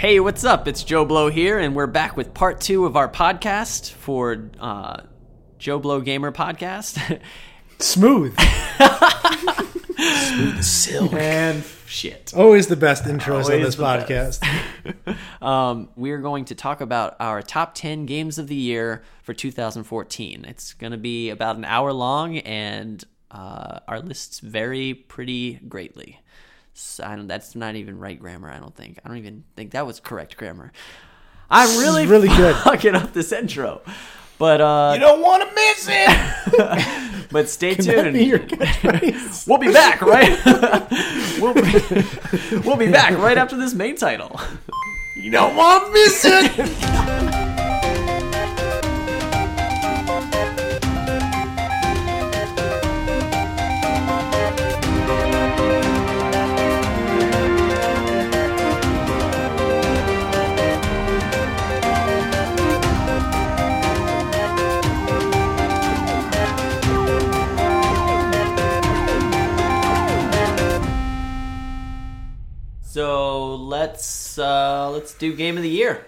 Hey, what's up? It's Joe Blow here, and we're back with part two of our podcast for uh, Joe Blow Gamer Podcast. Smooth. Smooth silk. And Shit. always the best intros on this podcast. Um, we're going to talk about our top 10 games of the year for 2014. It's going to be about an hour long, and uh, our lists vary pretty greatly. So I don't, that's not even right grammar, I don't think. I don't even think that was correct grammar. I'm really, really good. fucking up this intro. But uh, You don't want to miss it. but stay Can that tuned. be your? We'll be back, right? we'll, be, we'll be back right after this main title. you don't want to miss it. So let's uh, let's do game of the year.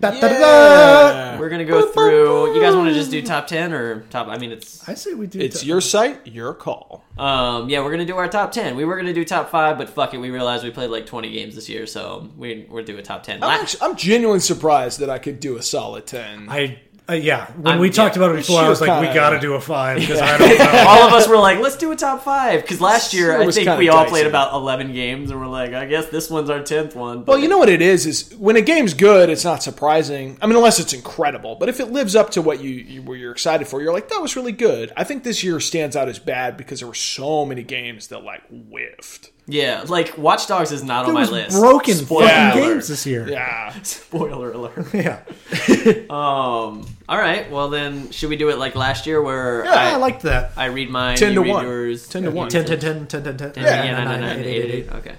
Da, da, da, da. We're gonna go through. You guys want to just do top ten or top? I mean, it's I say we do. It's that. your site, your call. um yeah. We're gonna do our top ten. We were gonna do top five, but fuck it. We realized we played like twenty games this year, so we we're do a top ten. I'm, La- actually, I'm genuinely surprised that I could do a solid 10. I. Uh, yeah, when I'm- we talked yeah, about it before, I was like, we kinda- got to do a five because I don't know. all of us were like, let's do a top five because last year I think we all dicey. played about eleven games, and we're like, I guess this one's our tenth one. well, you know what it is is when a game's good, it's not surprising. I mean, unless it's incredible. But if it lives up to what you, you were you're excited for, you're like, that was really good. I think this year stands out as bad because there were so many games that like whiffed. Yeah, like Watch Dogs is not on my was list. broken Spoiler fucking alert. games this year. Yeah. Spoiler alert. Yeah, Um. All right. Well, then, should we do it like last year, where I, I, liked that. I read mine, 10 you to read 1. yours, 10 to 1. 10, said 10, 10, 10, 10, 10. Yeah, Yeah, nine, nine, nine, eight, eight, eight. Okay.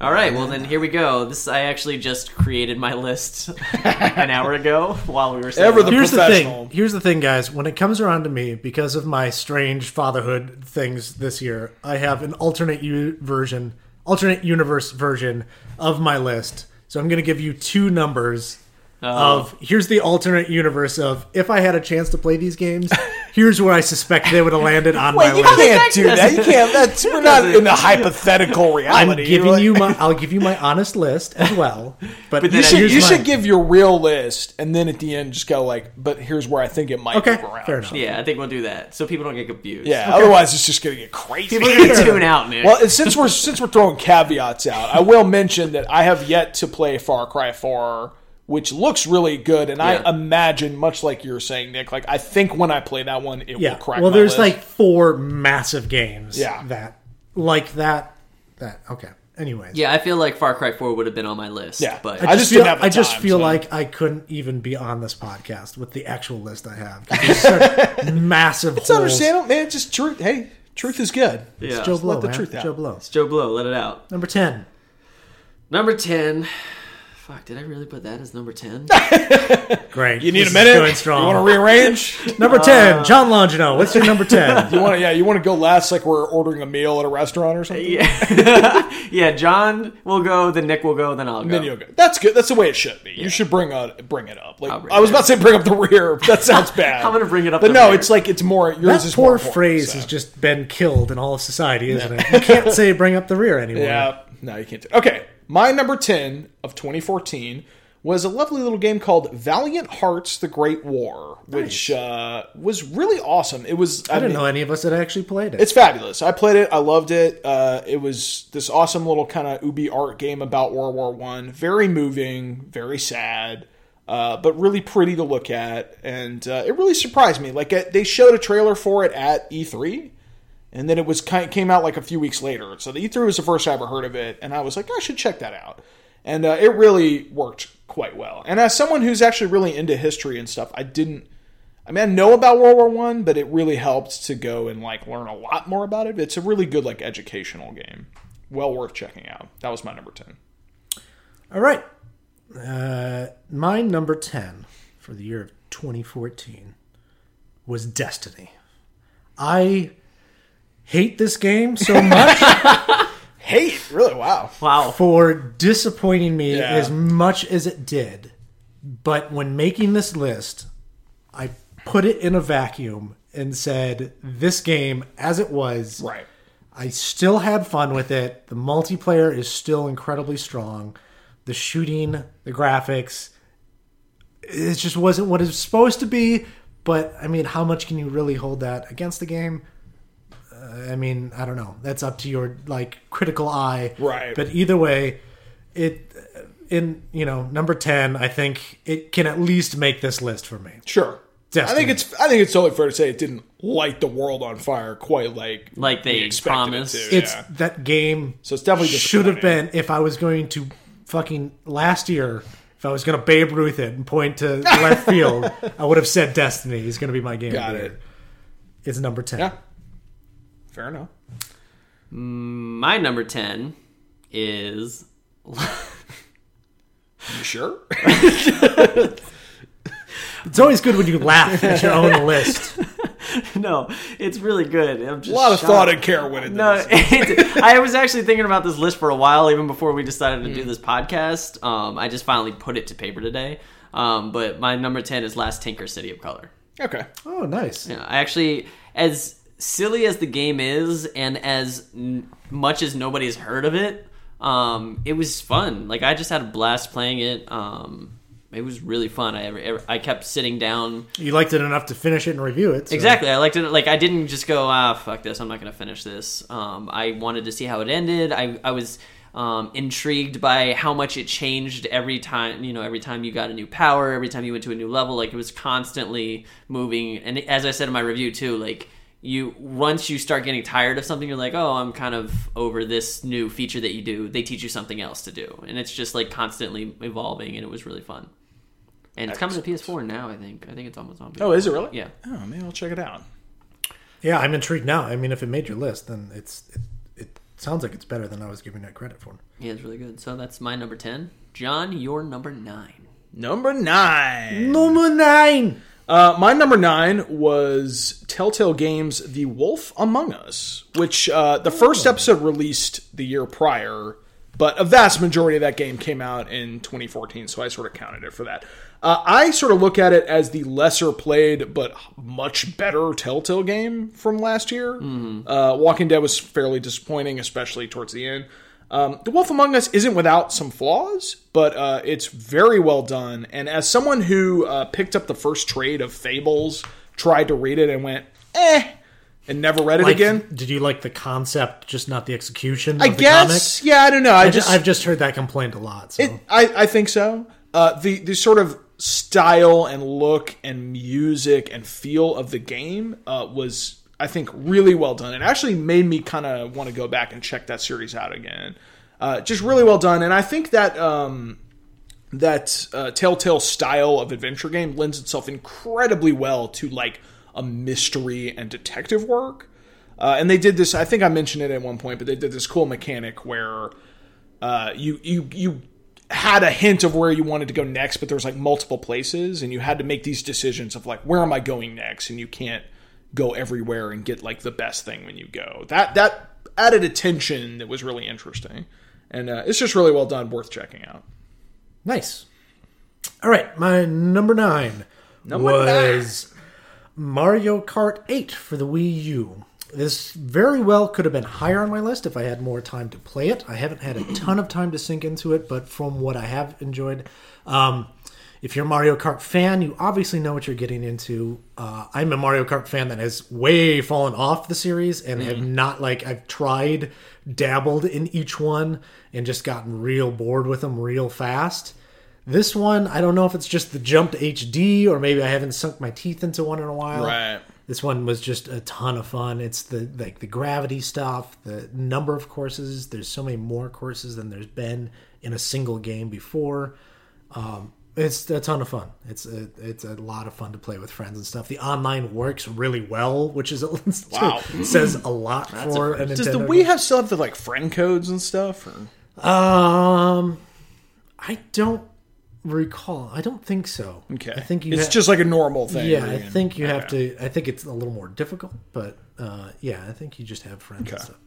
All right. Well, then here we go. This I actually just created my list an hour ago while we were setting Ever up. the Here's the professional. thing. Here's the thing, guys. When it comes around to me, because of my strange fatherhood things this year, I have an alternate u- version, alternate universe version of my list. So I'm going to give you two numbers oh. of here's the alternate universe of if I had a chance to play these games, here's where I suspect they would have landed on my Wait, you list. can't do that. You can't. That's we're not in a hypothetical reality. I'm giving Like- you my. I'll give you my honest list as well. But, then You should, you my- should give your real list, and then at the end just go like, "But here's where I think it might Okay, move around." fair enough. Yeah, I think we'll do that so people don't get confused. Yeah. Otherwise, it's just gonna get crazy. People are gonna tune out, man. well, and since we're since we're throwing caveats out, I will mention that I have yet to play Far Cry Four, which looks really good, and Yeah. I imagine, much like you were saying, Nick, like I think when I play that one, it Yeah. will crack. Well, my there's list. like four massive games. Yeah. That like that. That okay. Anyways. yeah, I feel like Far Cry Four would have been on my list. Yeah. but I just feel, didn't have the I just time, feel so- like I couldn't even be on this podcast with the actual list I have. there's such massive. It's understandable, man. Just truth. Hey, truth is good. yeah. Joe Blow, let the man. truth out. Joe Blow. It's Joe Blow, let it out. Number ten. Number ten. Fuck, did I really put that as number ten? Great. You need This a is minute. Going You strong. want to rearrange? number uh, ten. John Longino. What's your number ten? you want to? Yeah, you want to go last, like we're ordering a meal at a restaurant or something. yeah, yeah. John will go, then Nick will go, then I'll go. Then you'll go. That's good. That's the way it should be. You should bring a bring it up. Like I'll bring I was it about to say, bring up the rear. but That sounds bad. I'm gonna bring it up but the no, rear. it's like it's more. Yours that is more poor important, phrase so. has just been killed in all of society, isn't it? You can't say "bring up the rear" anymore. Yeah, no, you can't. Do Okay, my number ten of 2014 was a lovely little game called Valiant Hearts: The Great War, which uh, was really awesome. It was. I didn't mean, know any of us had actually played it. It's fabulous. I played it. I loved it. Uh, it was this awesome little kind of UbiArt game about World War One. Very moving, very sad, uh, but really pretty to look at. And uh, it really surprised me. Like it, they showed a trailer for it at E3, and then it was came out like a few weeks later. So the E3 was the first I ever heard of it, and I was like, I should check that out. And uh, it really worked quite well. And as someone who's actually really into history and stuff, I didn't. I mean, I know about World War One, but it really helped to go and like learn a lot more about it. It's a really good like educational game, well worth checking out. That was my number ten. All right. Uh, my number 10 for the year of 2014 was Destiny. I hate this game so much. Hate, really? Wow. Wow. for disappointing me Yeah. as much as it did. But when making this list, I put it in a vacuum and said, this game, as it was, Right. I still had fun with it. The multiplayer is still incredibly strong. The shooting, the graphics, it just wasn't what it was supposed to be. But I mean, how much can you really hold that against the game? Uh, I mean, I don't know. That's up to your like critical eye. Right. But either way, it in you know number ten. I think it can at least make this list for me. Sure. Destiny. I think it's I think it's totally fair to say it didn't light the world on fire quite like Like they we expected promised. It to, It's yeah. that game. So it's definitely should have been if I was going to fucking last year. If I was going to Babe Ruth it and point to left field, I would have said Destiny is going to be my game. Got it. It's number ten. Yeah. Fair enough. My number 10 is You sure? It's always good when you laugh at your own list. no, it's really good. I'm just A lot of shocked. thought and care went into No, this. it, I was actually thinking about this list for a while, even before we decided to do this podcast. Um, I just finally put it to paper today. Um, but my number ten is Last Tinker City of Color. Okay. Oh, nice. Yeah, I actually, as silly as the game is, and as n- much as nobody's heard of it, um, it was fun. Like I just had a blast playing it. Um, it was really fun. I I kept sitting down You liked it enough to finish it and review it. so- Exactly. I liked it. Like I didn't just go, ah, fuck this. I'm not going to finish this. Um, I wanted to see how it ended. I I was um, intrigued by how much it changed every time. You know, every time you got a new power, every time you went to a new level. Like it was constantly moving. And as I said in my review too, like you once you start getting tired of something, you're like, oh, I'm kind of over this new feature that you do. They teach you something else to do, and it's just like constantly evolving, and it was really fun. And it's coming to PS4 now. I think. I think it's almost on. PS4. Oh, is it really? Yeah. Oh, maybe I'll check it out. Yeah, I'm intrigued now. I mean, if it made your list, then it's it, it sounds like it's better than I was giving it credit for. Yeah, it's really good. So that's my number 10. John, your number 9. Number nine. Number nine. Uh, my number nine was Telltale Games' The Wolf Among Us, which uh, the first episode released the year prior, but a vast majority of that game came out in 2014, so I sort of counted it for that. Uh, I sort of look at it as the lesser played but much better Telltale game from last year. Uh, Walking Dead was fairly disappointing, especially towards the end. Um, the Wolf Among Us isn't without some flaws, but uh, it's very well done. And as someone who uh, picked up the first trade of Fables, tried to read it and went, eh, and never read it Like, again. Did you like the concept, just not the execution? Of I guess, yeah, I don't know. I, I just, I've just heard that complaint a lot. So. it, I, I think so. Uh, the the sort of style and look and music and feel of the game uh, was, I think, really well done. It actually made me kind of want to go back and check that series out again. Uh, just really well done, and I think that um, that uh, Telltale style of adventure game lends itself incredibly well to like a mystery and detective work. Uh, and they did this. I think I mentioned it at one point, but they did this cool mechanic where uh, you you you had a hint of where you wanted to go next, but there was like multiple places, and you had to make these decisions of like where am I going next, and you can't go everywhere and get like the best thing when you go. That that added attention that was really interesting, and uh, it's just really well done, worth checking out. Nice. All right, my number nine Number was Mario Kart 8 for the Wii U. This very well could have been higher on my list if I had more time to play it. I haven't had a ton of time to sink into it, but from what I have enjoyed, um, if you're a Mario Kart fan, you obviously know what you're getting into. Uh, I'm a Mario Kart fan that has way fallen off the series and have not like I've tried, dabbled in each one, and just gotten real bored with them real fast. This one, I don't know if it's just the jump to HD or maybe I haven't sunk my teeth into one in a while. Right. This one was just a ton of fun. It's the like the gravity stuff, the number of courses. There's so many more courses than there's been in a single game before. Um, it's a ton of fun. It's a it's a lot of fun to play with friends and stuff. The online works really well, which is Wow. says a lot for a, Nintendo. Does the game. Wii have still have the like friend codes and stuff? Or? Um, I don't recall. I don't think so. Okay, I think you. it's ha- just like a normal thing. Yeah, I you think you have okay. to. I think it's a little more difficult, but uh, yeah, I think you just have friends and stuff.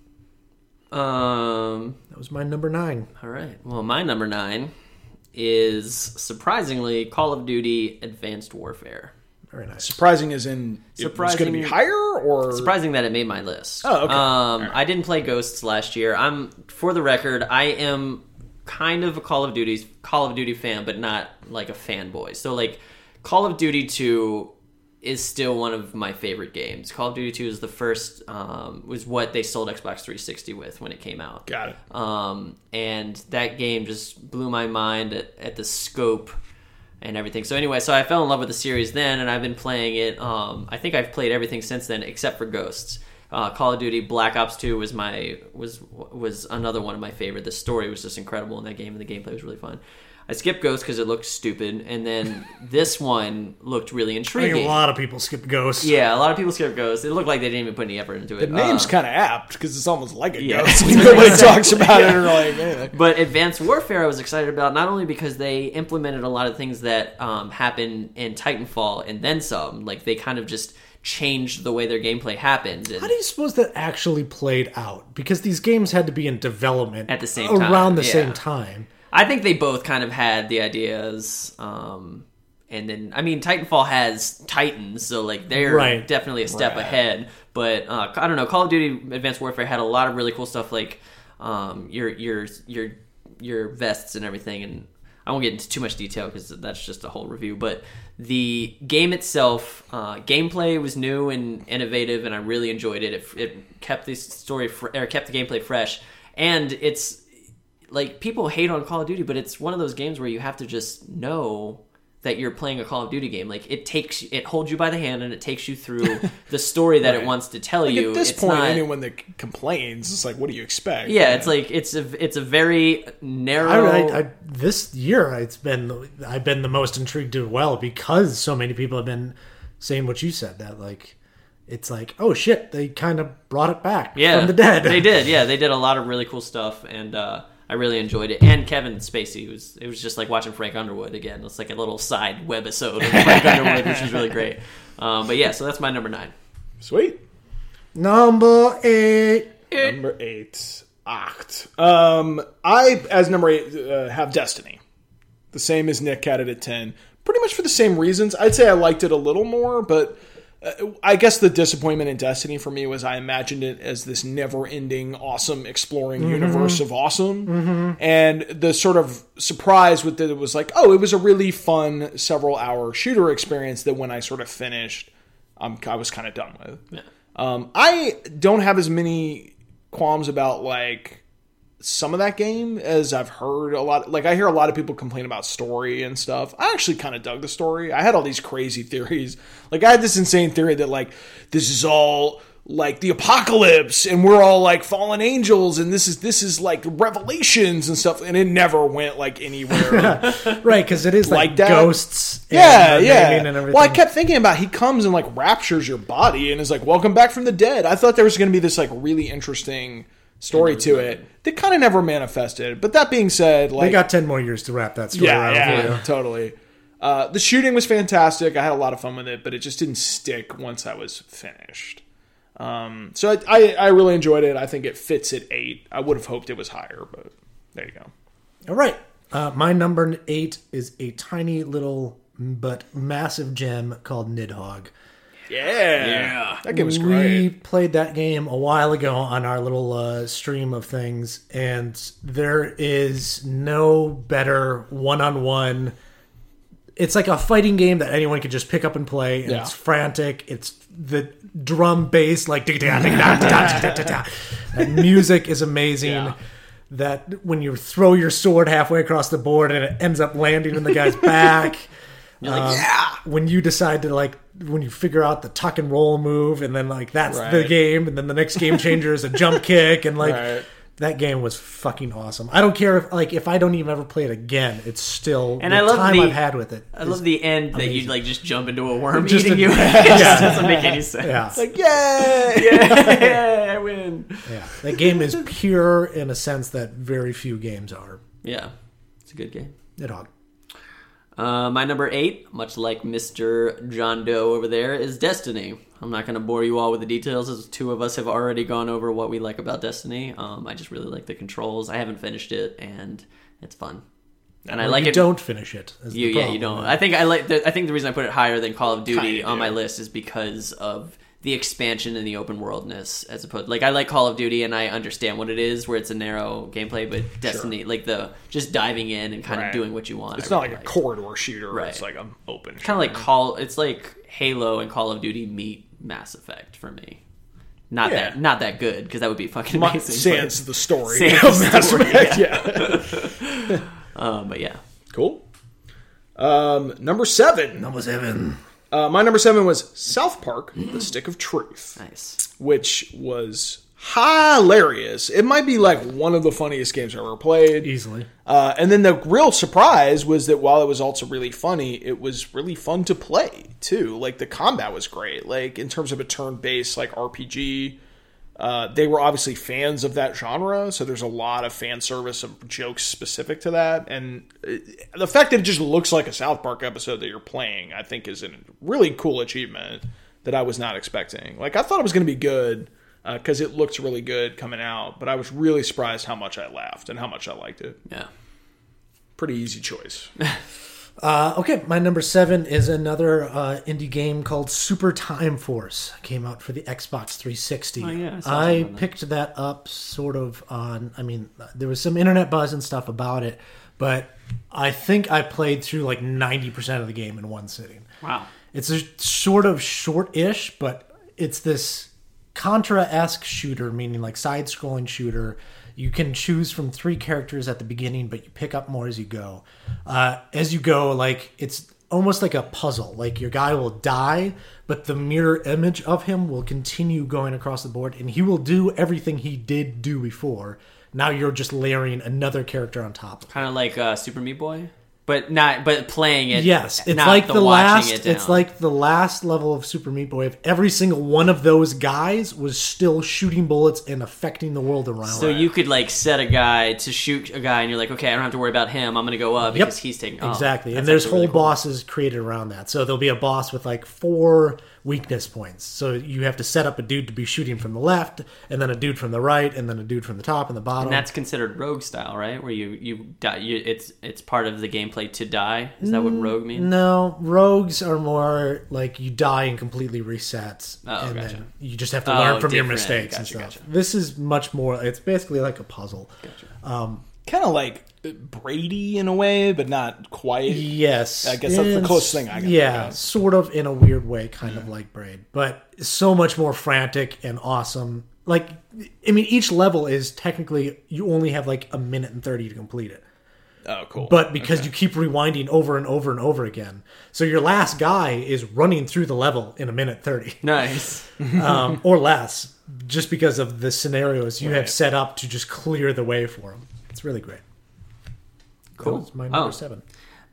Um. That was my number nine. All right. Well, my number nine is surprisingly Call of Duty Advanced Warfare. Very nice. Surprising as in it's going to be higher or Surprising that it made my list. Oh, okay. Um, I didn't play Ghosts last year. I'm, for the record, I am kind of a Call of Duty Call of Duty fan, but not like a fanboy. So like, Call of Duty Two is still one of my favorite games. Call of Duty Two is the first, um, was what they sold Xbox 360 with when it came out. Got it. Um, and that game just blew my mind at, at the scope and everything. So anyway, so I fell in love with the series then, and I've been playing it. Um, I think I've played everything since then except for Ghosts. Uh, Call of Duty Black Ops Two was my was was another one of my favorite. The story was just incredible in that game, and the gameplay was really fun. I skipped Ghosts because it looked stupid, and then this one looked really I think intriguing. a lot of people skip Ghost. yeah, a lot of people skipped Ghosts. It looked like they didn't even put any effort into it. the name's Uh, kind of apt because it's almost like a Yeah. ghost. Nobody talks about it or like anything. But Advanced Warfare, I was excited about not only because they implemented a lot of things that um, happen in Titanfall and then some. Like they kind of just changed the way their gameplay happened. And How do you suppose that actually played out? Because these games had to be in development At the same time, around the yeah. same time. I think they both kind of had the ideas. Um, and then, I mean, Titanfall has Titans, so like they're Right. definitely a step ahead. But uh, I don't know. Call of Duty Advanced Warfare had a lot of really cool stuff, like um, your your your your vests and everything. And I won't get into too much detail because that's just a whole review. But the game itself, uh, gameplay was new and innovative, and I really enjoyed it. It, it kept the story fr- or kept the gameplay fresh, and it's like people hate on Call of Duty, but it's one of those games where you have to just know that you're playing a Call of Duty game. Like it takes it holds you by the hand and it takes you through the story that it wants to tell Like, you. at this It's point, not- anyone that complains, it's like, what do you expect? yeah, it's like it's a it's a very I, narrow. I, I, this year, it's been I've been the most intrigued as well because so many people have been saying what you said that like it's like oh shit they kind of brought it back yeah, from the dead. they did. Yeah, they did a lot of really cool stuff, and uh, I really enjoyed it. And Kevin Spacey was it was just like watching Frank Underwood again. It's like a little side webisode of Frank Underwood, which was really great. Um, but yeah, so that's my number nine. sweet. Number eight. Number eight, Acht. Um, I as number eight uh, have Destiny, the same as Nick had it at ten. Pretty much for the same reasons. I'd say I liked it a little more, but I guess the disappointment in Destiny for me was I imagined it as this never-ending, awesome, exploring universe of awesome, and the sort of surprise with it was like, oh, it was a really fun several-hour shooter experience that when I sort of finished, um, I was kind of done with. Yeah. Um, I don't have as many qualms about like some of that game as I've heard a lot. Like I hear a lot of people complain about story and stuff. I actually kind of dug the story. I had all these crazy theories. Like I had this insane theory that like this is all like the apocalypse and we're all like fallen angels and this is this is like revelations and stuff and it never went like anywhere right because it is like, Like that? ghosts. and yeah, yeah. and everything. Well, I kept thinking about he comes and like raptures your body and is like, "Welcome back from the dead." I thought there was going to be this like really interesting story to it that kind of never manifested. But that being said, like they got ten more years to wrap that story yeah, around yeah, for you. totally. Uh, the shooting was fantastic. I had a lot of fun with it, but it just didn't stick once I was finished. Um, so I, I, I really enjoyed it. I think it fits at eight. I would have hoped it was higher, but there you go. All right. Uh, my number eight is a tiny little but massive gem called Nidhogg. Yeah. Yeah. That game was great. We played that game a while ago on our little uh, stream of things, and there is no better one on one. It's like a fighting game that anyone could just pick up and play, and yeah. it's frantic. It's the drum bass, like, music is amazing. That when you throw your sword halfway across the board and it ends up landing in the guy's back. Like, yeah. When you decide to like when you figure out the tuck and roll move and then like that's the game and then the next game changer is a jump kick and like Right. that game was fucking awesome i don't care if like if i don't even ever play it again it's still And the I love time the- i've had with it I love the end that you like just jump into a worm Just eating a- you. it just doesn't make any sense. yeah Like, yay! yeah, I win. yeah that game is pure in a sense that very few games are Yeah, it's a good game. Nidhogg. Uh, my number eight, much like Mr. John Doe over there, is Destiny. I'm not going to bore you all with the details, as two of us have already gone over what we like about Destiny. Um, I just really like the controls. I haven't finished it, and it's fun. And I like you it. don't finish it. is the You, yeah, you problem. don't. I think I like. The, I think the reason I put it higher than Call of Duty Kinda on my list is because of the expansion and the open worldness, as opposed. Like I like Call of Duty and I understand what it is, where it's a narrow gameplay, but Destiny, like the just diving in and kind Right. of doing what you want. It's I not really like a corridor shooter. Right. It's like I'm open. kind of like Call. It's like Halo and Call of Duty meet Mass Effect for me. Not Yeah. that not that good because that would be fucking My, amazing. sans the story. Sans of the Mass story, Effect, yeah. but, um, but yeah, Cool. Um, number seven. Number seven. Uh, my number seven was South Park: The Stick of Truth, nice. which was hilarious. It might be like one of the funniest games I've ever played. Easily. Uh, and then the real surprise was that while it was also really funny, it was really fun to play too. Like the combat was great. Like in terms of a turn-based like RPG, uh, they were obviously fans of that genre, so there's a lot of fan service of jokes specific to that. And uh, the fact that it just looks like a South Park episode that you're playing, I think, is a really cool achievement that I was not expecting. Like I thought it was going to be good because it looked really good coming out, but I was really surprised how much I laughed and how much I liked it Yeah. pretty easy choice. Uh, okay, my number seven is another uh, indie game called Super Time Force. Came out for the Xbox 360. Oh, yeah, I I that. picked that up sort of on. I mean, there was some internet buzz and stuff about it, but I think I played through like 90% of the game in one sitting. Wow. It's a sort of short-ish, but it's this Contra-esque shooter, meaning like side-scrolling shooter. You can choose from three characters at the beginning, but you pick up more as you go. Uh, as you go, like it's almost like a puzzle. Like your guy will die, but the mirror image of him will continue going across the board, and he will do everything he did do before. Now you're just layering another character on top. Kind of like uh, Super Meat Boy, but not but playing it. Yes, it's like the, watching last. It it's like the last level of Super Meat Boy. If every single one of those guys was still shooting bullets and affecting the world around. So you could like set a guy to shoot a guy, and you're like, okay, I don't have to worry about him. I'm going to go up Yep. because he's taking oh, exactly, and there's whole really cool. bosses created around that. So there'll be a boss with like four weakness points. So you have to set up a dude to be shooting from the left, and then a dude from the right, and then a dude from the top and the bottom. And that's considered rogue style, right? Where you you die. You, it's it's part of the gameplay to die. Is that what mm, rogue means? no, rogues are more like you die and completely resets, Oh, and gotcha. then you just have to Oh, learn from your different. mistakes and stuff. gotcha. This is much more. It's basically like a puzzle. Um, kind of like Braid in a way, but not quite. Yes, I guess that's the closest thing I can Yeah, think of. sort of in a weird way, kind of like Braid, but so much more frantic and awesome. Like, I mean, each level is technically you only have like a minute and thirty to complete it, Oh, cool. but because you keep rewinding over and over and over again, so your last guy is running through the level in a minute thirty Nice. um, or less, just because of the scenarios you have set up to just clear the way for him. It's really great. Cool. That my number Oh. seven.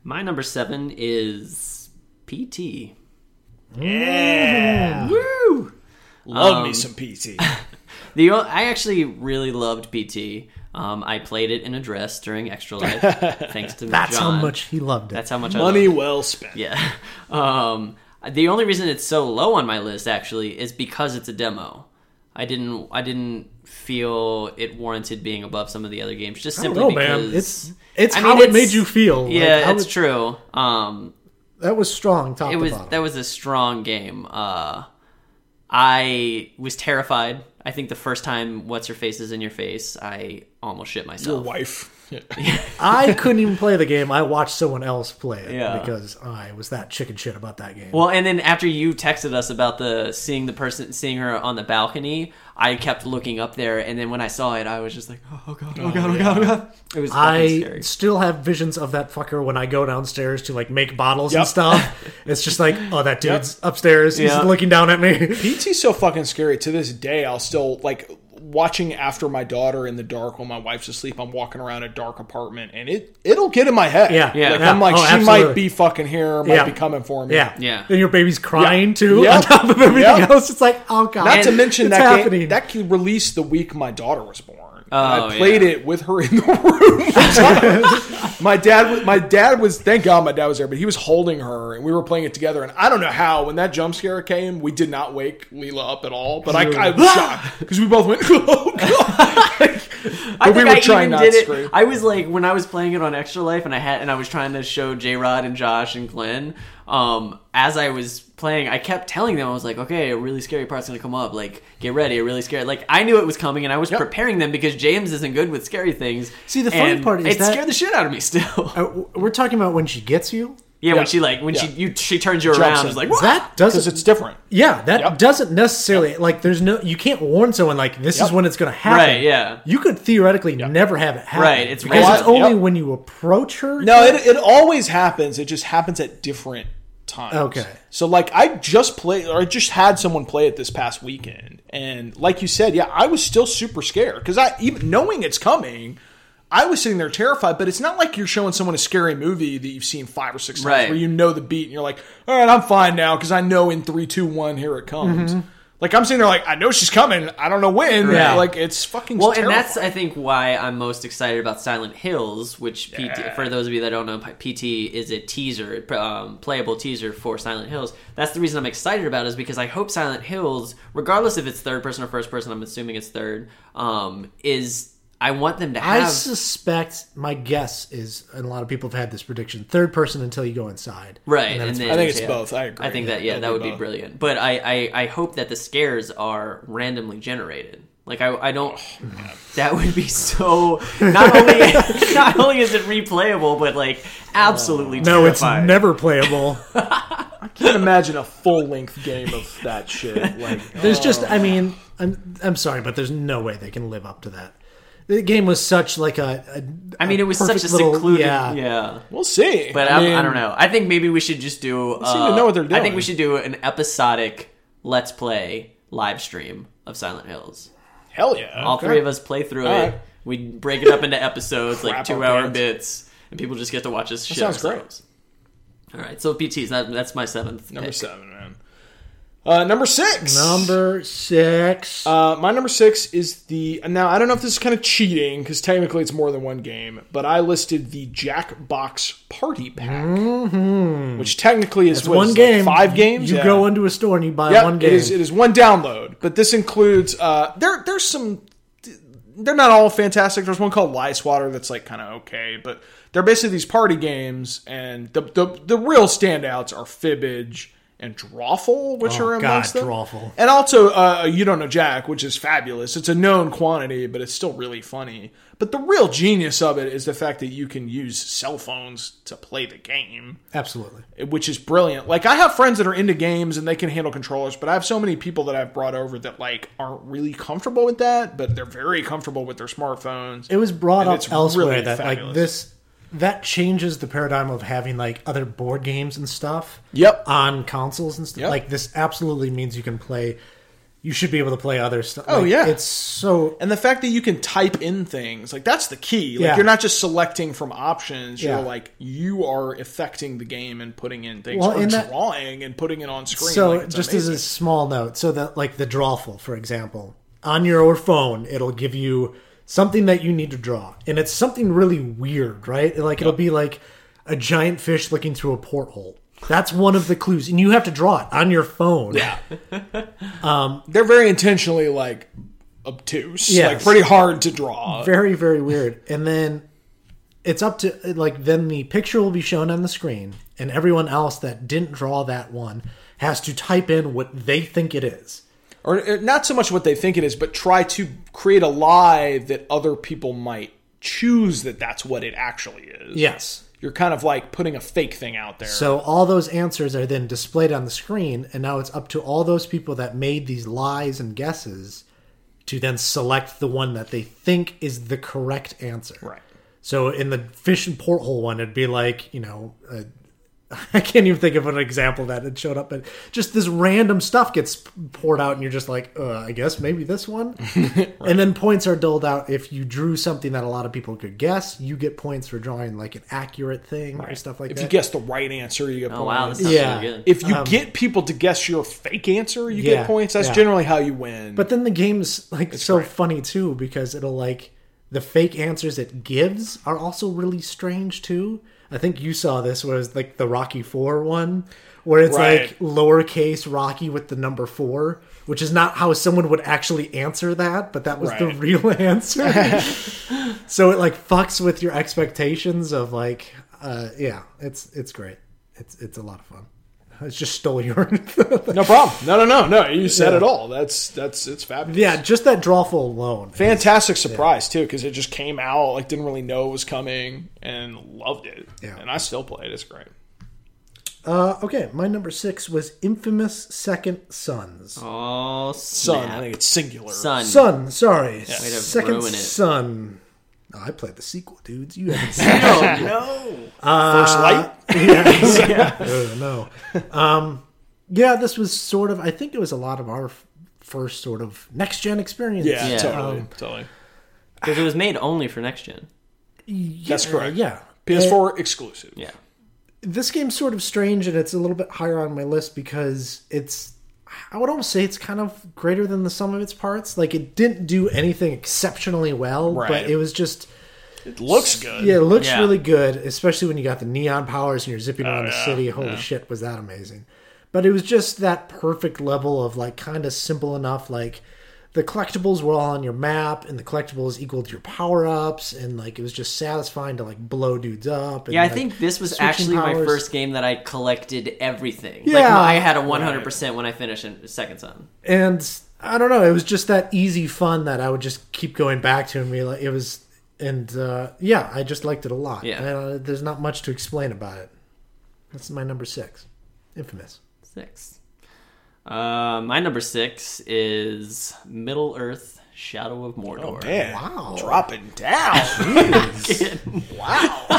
My number seven is PT. yeah, Woo! love Um, me some PT. The o- I actually really loved PT. Um, I played it in a dress during Extra Life, thanks to That's John. how much he loved it. That's how much I Money loved it. well spent. Yeah. Um, the only reason it's so low on my list actually is because it's a demo. I didn't I didn't feel it warranted being above some of the other games just I don't simply know, because man. It's it's I how mean, it made you feel. Yeah, how it's it- true. Um, That was strong. Top it to was bottom. that was a strong game. Uh, I was terrified. I think the first time what's her face is in your face, I almost shit myself. Your wife. Yeah. I couldn't even play the game. I watched someone else play it Yeah. because I was that chicken shit about that game. Well, and then after you texted us about the seeing the person seeing her on the balcony, I kept looking up there, and then when I saw it, I was just like, oh god, oh god, oh, oh, oh god, oh god. It was I scary. still have visions of that fucker when I go downstairs to like make bottles and stuff. It's just like, oh, that dude's upstairs. He's Yeah. looking down at me. PT's so fucking scary. To this day, I'll still like watching after my daughter in the dark when my wife's asleep. I'm walking around a dark apartment, and it it'll get in my head. Yeah. Yeah. Like I'm like, Oh, she absolutely. might be fucking here, might Yeah. be coming for me. Yeah, Yeah. And your baby's crying too Yeah. on top of everything Yeah. else. It's like, oh god, Not to mention that happening. game that kid released the week my daughter was born. Oh, I played yeah. it with her in the room. my dad, was- my dad was. Thank God, my dad was there, but he was holding her, and we were playing it together. And I don't know how when that jump scare came, we did not wake Leela up at all. But I, I was shocked because we both went, "Oh god!" Like, I but we were I trying even not did to it. scream. I was like when I was playing it on Extra Life, and I had and I was trying to show J Rod and Josh and Glenn. Um, as I was playing, I kept telling them I was like, "Okay, a really scary part's gonna come up. Like, get ready. A really scary." Like, I knew it was coming, and I was Yep. preparing them because James isn't good with scary things. See, the funny part is it that- scared the shit out of me. Still, Uh, we're talking about when she gets you. yeah, Yeah. When she like when Yeah. she you she turns you Jumps around, in. it's like what? That doesn't. it's different. yeah, that Yep. doesn't necessarily like. There's no. You can't warn someone like this is when it's going to happen. Right, yeah. You could theoretically never have it happen. Right, it's because random. it's only Yep. when you approach her. No, it, it always happens. It just happens at different times. Okay. So like I just played or I just had someone play it this past weekend and like you said, yeah, I was still super scared cuz I even knowing it's coming, I was sitting there terrified, but it's not like you're showing someone a scary movie that you've seen 5 or 6 times Right. where you know the beat and you're like, "All right, I'm fine now cuz I know in three, two, one, here it comes." Mm-hmm. Like I'm sitting there like I know she's coming. I don't know when. Yeah. Like it's fucking Well, and that's I think why I'm most excited about Silent Hills, which PT, Yeah. for those of you that don't know, PT is a teaser, um, playable teaser for Silent Hills. That's the reason I'm excited about it, is because I hope Silent Hills, regardless if it's third person or first person, I'm assuming it's third, um, is I want them to I suspect my guess is, and a lot of people have had this prediction: third person until you go inside. right, And then and then I think it's yeah. both. I agree. I think that yeah, It'll that would be both. brilliant. But I, I I hope that the scares are randomly generated. Like I I don't. that would be so. Not only not only is it replayable, but like absolutely oh. No, it's never playable. I can't imagine a full length game of that shit. Like There's just, I oh. mean, I'm, I'm sorry, but there's no way they can live up to that. The game was such like a. a I mean, it was such a perfect little- secluded. yeah. yeah. we'll see. But I, I, mean, I don't know. I think maybe we should just do. Uh, seem to know what they're I think we should do an episodic Let's Play live stream of Silent Hills. Hell yeah. All Okay. three of us play through All it. right. We break it up into episodes, like two hour pants. bits, and people just get to watch us shit sounds great. All right, so PTs. That, that's my seventh. Number pick. seven, man. Uh, number six. Number six. Uh, my number six is the. Now, I don't know if this is kind of cheating because technically it's more than one game, but I listed the Jackbox Party Pack, which technically is what one is it, like game. five games. You Yeah. go into a store and you buy Yeah, one game. is. It is one download, but this includes. Uh, there, there's some. They're not all fantastic. There's one called Lie Swatter that's like kind of okay, but they're basically these party games, and the the, the real standouts are Fibbage and Drawful, which Oh, are amongst God, them. Drawful. And also, uh, you don't know Jack, which is fabulous. It's a known quantity, but it's still really funny. But the real genius of it is the fact that you can use cell phones to play the game Absolutely. which is brilliant. Like I have friends that are into games and they can handle controllers, but I have so many people that I've brought over that like aren't really comfortable with that, but they're very comfortable with their smartphones. It was brought And up elsewhere really that like this that changes the paradigm of having like other board games and stuff. Yep. On consoles and stuff. Yep. Like this absolutely means you can play. You should be able to play other stuff. Oh, Like, yeah. It's so And the fact that you can type in things, like that's the key. Like Yeah. you're not just selecting from options, you're Yeah. like you are affecting the game and putting in things Well, or in that- drawing and putting it on screen. So Like, just amazing. as a small note, so that like the drawful, for example, on your phone, it'll give you something that you need to draw, and it's something really weird, right? Like it'll be like a giant fish looking through a porthole. That's one of the clues, and you have to draw it on your phone. Yeah. Um, They're very intentionally like obtuse. Yes. Like pretty hard to draw. very very weird. And then it's up to like then the picture will be shown on the screen, and everyone else that didn't draw that one has to type in what they think it is. Or or not so much what they think it is, but try to create a lie that other people might choose that that's what it actually is. Yes. You're kind of like putting a fake thing out there. So all those answers are then displayed on the screen, and now it's up to all those people that made these lies and guesses to then select the one that they think is the correct answer. right. So in the fish and porthole one, it'd be like you know. Uh, I can't even think of an example that had showed up, but just this random stuff gets poured out, and you're just like, uh, I guess maybe this one. And then points are doled out if you drew something that a lot of people could guess. You get points for drawing like an accurate thing or stuff like If that. If you guess the right answer, you get Oh wow, points. this sounds Yeah. really good. if you get people to guess your fake answer, you Yeah, get points. That's yeah. generally how you win. But then the game's like so great. funny too because it'll like the fake answers it gives are also really strange too. I think you saw this was like the Rocky Four one, where it's Right. like lowercase Rocky with the number four, which is not how someone would actually answer that, but that was the real answer. so it like fucks with your expectations of like, uh, yeah, it's it's great. It's it's a lot of fun. I just stole your. No problem. No, no, no, no. You said Yeah. it all. That's that's it's fabulous. yeah, just that drawful alone. Fantastic surprise too, because it just came out like didn't really know it was coming and loved it. Yeah. And I still play it. It's great. Uh, okay, my number six was Infamous Second Sons. Oh, Son, snap. I think it's singular. Son. Son, sorry, Way to Second ruin it. Son. Oh, I played the sequel, dudes. You haven't seen it. no. First light. Uh, no. Um, yeah, this was sort of. I think it was a lot of our f- first sort of next gen experience. Yeah, Yeah. totally, Um, totally. Because it was made only for next gen. That's correct. Yeah. PS4 exclusive. Yeah. this game's sort of strange and it's a little bit higher on my list because it's I would almost say it's kind of greater than the sum of its parts. Like it didn't do anything exceptionally well, Right. but it was just It looks good. yeah, it looks Yeah. really good, especially when you got the neon powers and you're zipping around the oh, yeah, city. Holy shit, was that amazing. But it was just that perfect level of like kind of simple enough like the collectibles were all on your map and the collectibles equaled your power ups and like it was just satisfying to like blow dudes up and, Yeah, I like, think this was switching actually my first game that I collected everything. Like Yeah. I had a 100% when I finished in Second Son. and I don't know, it was just that easy fun that I would just keep going back to and be like, it was, and uh, yeah, I just liked it a lot. Yeah. uh, there's not much to explain about it. That's my number six, Infamous. Six. Uh, my number six is Middle Earth Shadow of Mordor. Oh man, Wow. dropping down. wow,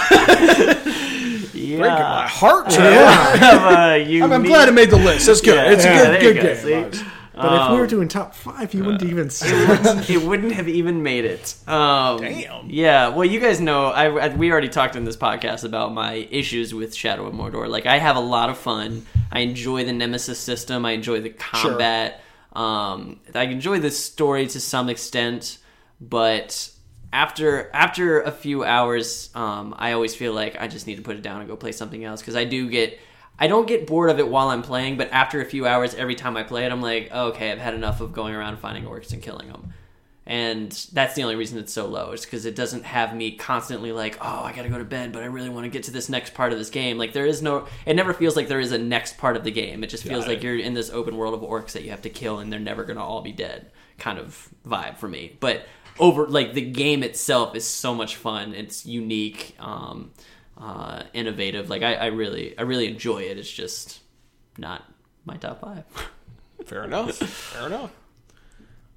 Yeah. breaking my heart. Trevor. Uh, I'm, I'm glad it made the list. That's good. Yeah, it's yeah, a good, good go, game. See? Bugs. But if we were doing top five, you wouldn't even see it. it wouldn't have even made it. Um, Damn. Yeah. Well, you guys know, I, I we already talked in this podcast about my issues with Shadow of Mordor. Like, I have a lot of fun. I enjoy the Nemesis system. I enjoy the combat. Um, I enjoy the story to some extent, but after after a few hours, um, I always feel like I just need to put it down and go play something else because I do get. I don't get bored of it while I'm playing, but after a few hours, every time I play it, I'm like, okay, I've had enough of going around finding orcs and killing them. And that's the only reason it's so low, is because it doesn't have me constantly like, oh, I gotta go to bed, but I really want to get to this next part of this game. Like, there is no, it never feels like there is a next part of the game. It just feels Got like it. you're in this open world of orcs that you have to kill and they're never gonna all be dead kind of vibe for me. But over, like, the game itself is so much fun. It's unique, um, uh, innovative. Like, I, I really, I really enjoy it. It's just not my top five. Fair enough. Fair enough.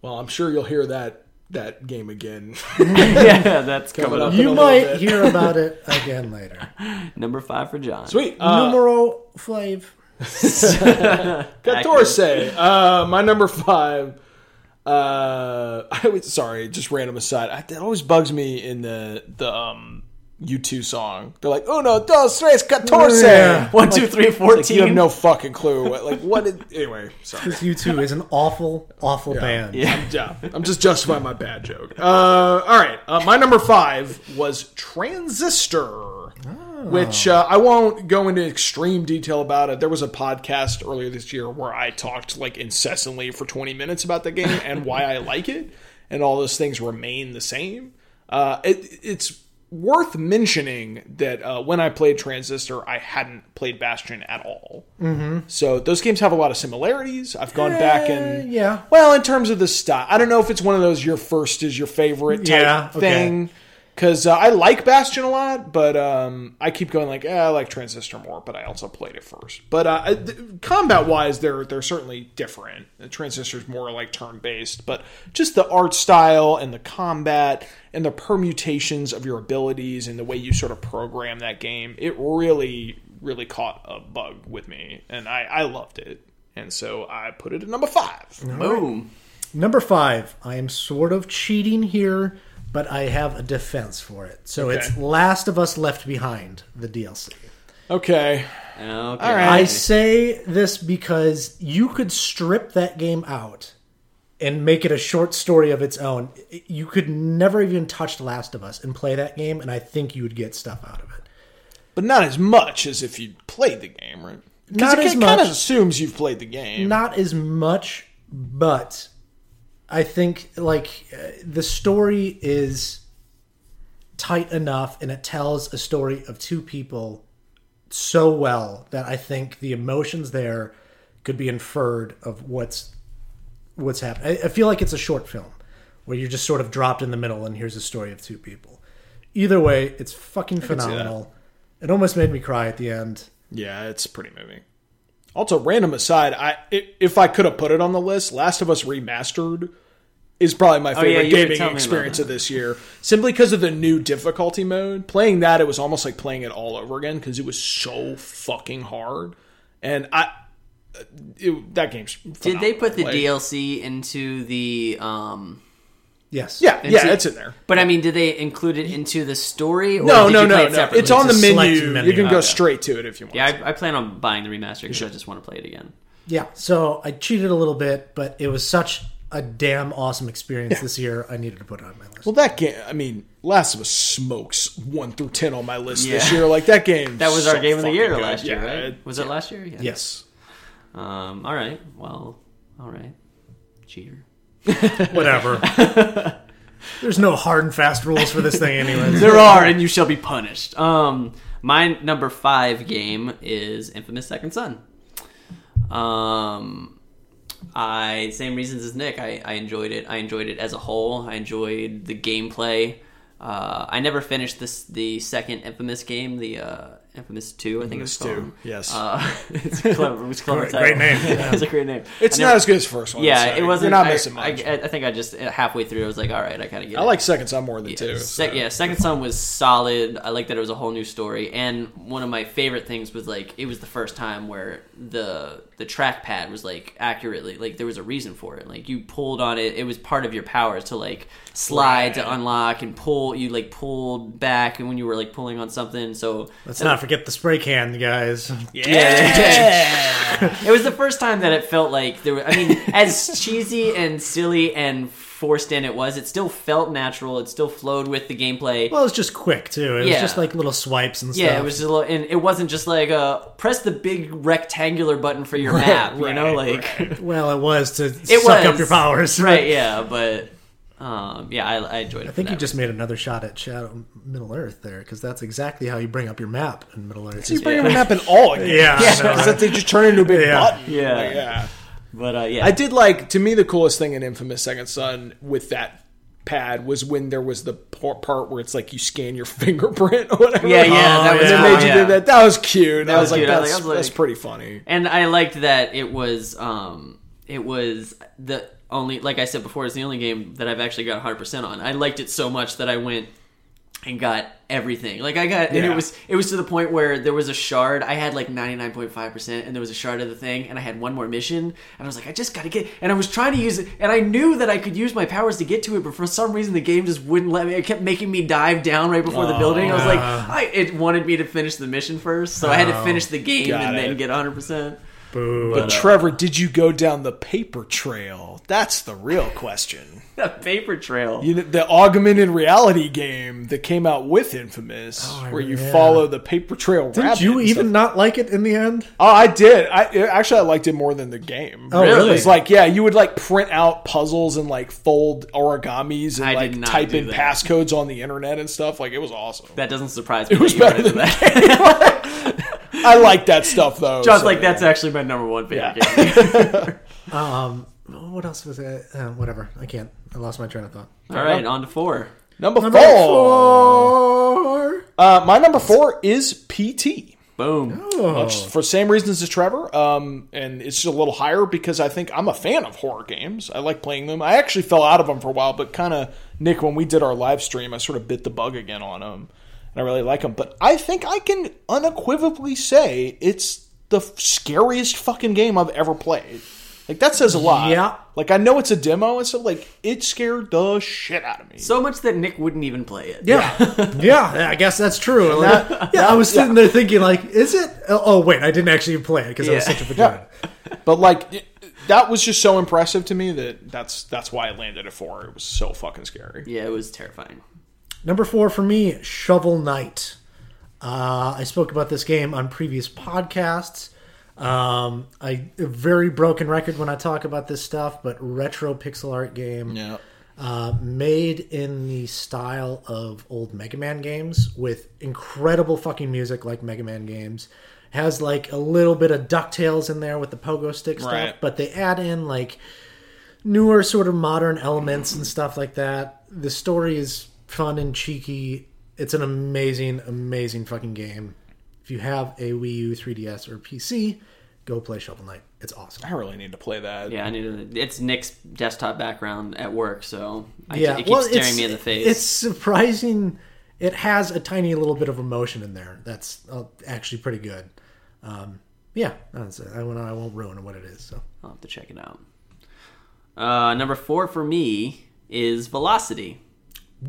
Well, I'm sure you'll hear that that game again. yeah, that's coming up. up. in a You might bit. hear about it again later. Number five for John. Sweet. Uh, Numero five. Catorce. Uh, my number five. Uh, I was sorry, just random aside. I, that always bugs me in the the um U2 song. They're like, uno, dos, tres, catorce. Yeah. One, two, three, Like, fourteen. you have no fucking clue. What, like, what did. Anyway, sorry. This U2 is an awful, awful band. Yeah. Yeah, I'm just justifying my bad joke. Uh, all right, uh, my number five was Transistor, which uh, I won't go into extreme detail about it. There was a podcast earlier this year where I talked like incessantly for 20 minutes about the game and why I like it, and all those things remain the same. Uh, it, it's worth mentioning that uh, when I played Transistor, I hadn't played Bastion at all. Mm-hmm. So those games have a lot of similarities. I've gone back and yeah. well, in terms of the style, I don't know if it's one of those your first is your favorite type Yeah, okay. Thing. Because uh, I like Bastion a lot, but um, I keep going like, eh, I like Transistor more, but I also played it first. But uh, combat wise, they're they're certainly different. The Transistor's more like turn based, but just the art style and the combat and the permutations of your abilities and the way you sort of program that game, it really really caught a bug with me, and I, I loved it. And so I put it at number five. Boom. Number five, I am sort of cheating here, but I have a defense for it. So Okay. it's Last of Us Left Behind, the DLC. Okay. Okay. right. I say this because you could strip that game out and make it a short story of its own, you could never even touch The Last of Us and play that game, and I think you would get stuff out of it. but not as much as if you played the game, right? 'Cause Not it as kind much. of assumes you've played the game. Not as much, but I think like uh, the story is tight enough and it tells a story of two people so well that I think the emotions there could be inferred of what's what's happening. I, I feel like it's a short film where you're just sort of dropped in the middle and here's a story of two people. Either way, it's fucking phenomenal. It almost made me cry at the end. Yeah, it's pretty moving. Also, random aside, I if I could have put it on the list, Last of Us Remastered is probably my favorite you were gaming telling me about experience of this year, simply because of the new difficulty mode. Playing that, it was almost like playing it all over again because it was so fucking hard. And I, it, that game's Did they put the. Like, DLC into the um? Yes. Yeah, yeah, Into- it's in there. But I mean, did they include it into the story? Or No, no, no, it no. It's on the It's a select menu. menu. You can go Okay. straight to it if you want. Yeah, I, I plan on buying the remaster because I just want to play it again. Yeah, so I cheated a little bit, but it was such a damn awesome experience this year. I needed to put it on my list. Well, that game. I mean, Last of Us smokes one through ten on my list this year. Like that game. That was so our game of the year good. last year, Yeah, right? it- Was it last year? Yeah. yes, Um. All right. Well. All right. Cheater. whatever. There's no hard and fast rules for this thing, anyways. There are, and you shall be punished. Um. My number five game is Infamous Second Son. Um. I same reasons as Nick. I, I enjoyed it. I enjoyed it as a whole. I enjoyed the gameplay. Uh, I never finished this the second Infamous game, the uh, Infamous Two. I think Infamous it's called. 2, yes. Uh, it's clever. It was a clever. Great- name. Yeah, it's a great name. It's never- not as good as the first one. Yeah, so it wasn't. You're not I- missing much. I, I think I just halfway through, I was like, all right, I kind of get I, it. like Second Son more than two. Yeah, so. sec- yeah, Second Son was solid. I like that it was a whole new story, and one of my favorite things was like it was the first time where the the trackpad was like accurately like there was a reason for it. Like you pulled on it, it was part of your powers to like slide to unlock and pull. You like pulled back, and when you were like pulling on something, so Let's not forget the spray can, guys. Yeah. it was the first time that it felt like there. Were, I mean, as cheesy and silly and forced in it was, it still felt natural. It still flowed with the gameplay. Well, it's just quick too. It was just like little swipes and stuff. Yeah, it was just a little, and it wasn't just like uh press the big rectangular button for your map, you know, right, like Well, it was to it suck was up your powers. right? Yeah, but um, yeah, I, I enjoyed it. I think you just made another shot at Shadow Middle Earth there, because that's exactly how you bring up your map in Middle Earth. You bring them up in all games. Yeah, I know, right? that they just turn into a big Yeah. button. Yeah. Like, yeah. but uh, yeah, I did like to me the coolest thing in Infamous Second Son with that pad was when there was the part where it's like you scan your fingerprint or whatever. Yeah, yeah, that Oh, was yeah. they made you yeah. do that. That was cute. I was was like, cute. I was that's, like- that's pretty funny. and I liked that it was um it was the only like I said before, it's the only game that I've actually got 100 percent on. I liked it so much that I went and got everything. Like I got, and it was it was to the point where there was a shard. I had like 99.5 percent, and there was a shard of the thing, and I had one more mission, and I was like, I just got to get. And I was trying to use it, and I knew that I could use my powers to get to it, but for some reason the game just wouldn't let me. It kept making me dive down right before the building. I was like, I it wanted me to finish the mission first, so I had to finish the game and then get 100. percent Boo. But Trevor, did you go down the paper trail? That's the real question. the paper trail. You know, the augmented reality game that came out with Infamous, oh, I where you yeah. follow the paper trail. Didn't you even stuff. not like it in the end? Oh, I did. I actually I liked it more than the game. Oh, really? It's like yeah, you would like print out puzzles and like fold origamis and I like type in that. passcodes on the internet and stuff. Like it was awesome. That doesn't surprise me. It was better than into that. I like that stuff though. Just so, like, that's yeah. actually my number one favorite Yeah. game. Um, what else was it? Uh, whatever. I can't. I lost my train of thought. All right, on to four. number, Number four. four. Uh, my number four is PT. Boom. Oh. Much for the same reasons as Trevor, um, and it's just a little higher because I think I'm a fan of horror games. I like playing them. I actually fell out of them for a while, but kind of Nick, when we did our live stream, I sort of bit the bug again on them, and I really like them. But I think I can unequivocally say it's the f- scariest fucking game I've ever played. Like that says a lot. Yeah. Like I know it's a demo and stuff. Like it scared the shit out of me. So much that Nick wouldn't even play it. Yeah. yeah, I guess that's true. That- yeah, I was sitting there thinking, like, is it? Oh, oh, wait, I didn't actually play it because I was Yeah. such a vagina. But like, it- that was just so impressive to me that that's that's why I landed at four. It was so fucking scary. Yeah, it was terrifying. Number four for me, Shovel Knight. Uh, I spoke about this game on previous podcasts. Um, I a very broken record when I talk about this stuff, but retro pixel art game. Yeah. uh, made in the style of old Mega Man games with incredible fucking music like Mega Man games. Has like a little bit of DuckTales in there with the pogo stick stuff, Right. but they add in like newer sort of modern elements and stuff like that. The story is fun and cheeky. It's an amazing, amazing fucking game. If you have a Wii U, 3DS, or PC, go play Shovel Knight. It's awesome. I really need to play that. Yeah, I need to. It's Nick's desktop background at work, so I, yeah, it keeps well, staring me in the face. It's surprising. It has a tiny little bit of emotion in there. That's uh, actually pretty good. Um, yeah, that's it. I won't, I won't ruin what it is. So I'll have to check it out. Uh, number four for me is Velocity.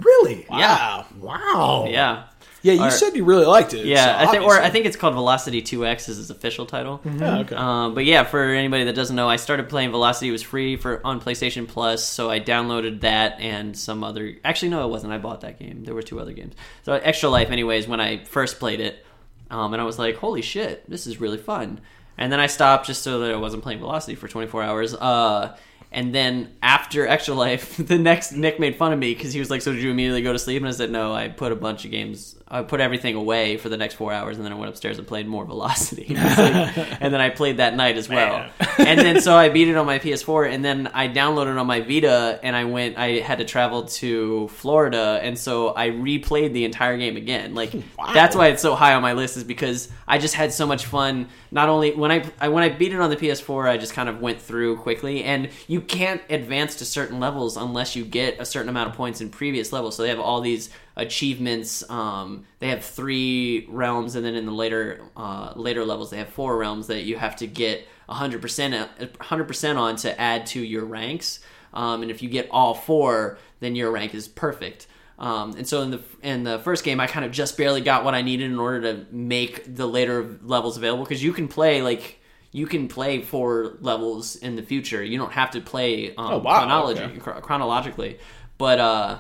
Really, Wow. wow, Yeah, Yeah, you Or- said you really liked it. yeah. so I think, or I think it's called Velocity Two X is its official title. Yeah, okay. Um, but yeah, for anybody that doesn't know, I started playing Velocity. It was free for on PlayStation Plus, so I downloaded that and some other. Actually, no, it wasn't. I bought that game. There were two other games. So Extra Life, anyways, when I first played it, um, and I was like, "Holy shit, this is really fun." And then I stopped just so that I wasn't playing Velocity for 24 hours. Uh, and then after Extra Life, the next Nick made fun of me because he was like, "So did you immediately go to sleep?" And I said, "No, I put a bunch of games. I put everything away for the next four hours, and then I went upstairs and played more Velocity. And, like- and then I played that night as well. And then so I beat it on my PS4, and then I downloaded it on my Vita, and I went. I had to travel to Florida, and so I replayed the entire game again. Like that's why it's so high on my list is because I just had so much fun. Not only when I, I when I beat it on the PS4, I just kind of went through quickly, and you can't advance to certain levels unless you get a certain amount of points in previous levels. So they have all these achievements. Um, they have three realms, and then in the later uh, later levels, they have four realms that you have to get hundred percent hundred percent on to add to your ranks. Um, and if you get all four, then your rank is perfect. Um, and so in the in the first game, I kind of just barely got what I needed in order to make the later levels available because you can play like you can play four levels in the future. You don't have to play um, Oh, wow, chronology okay. chro- chronologically, but uh,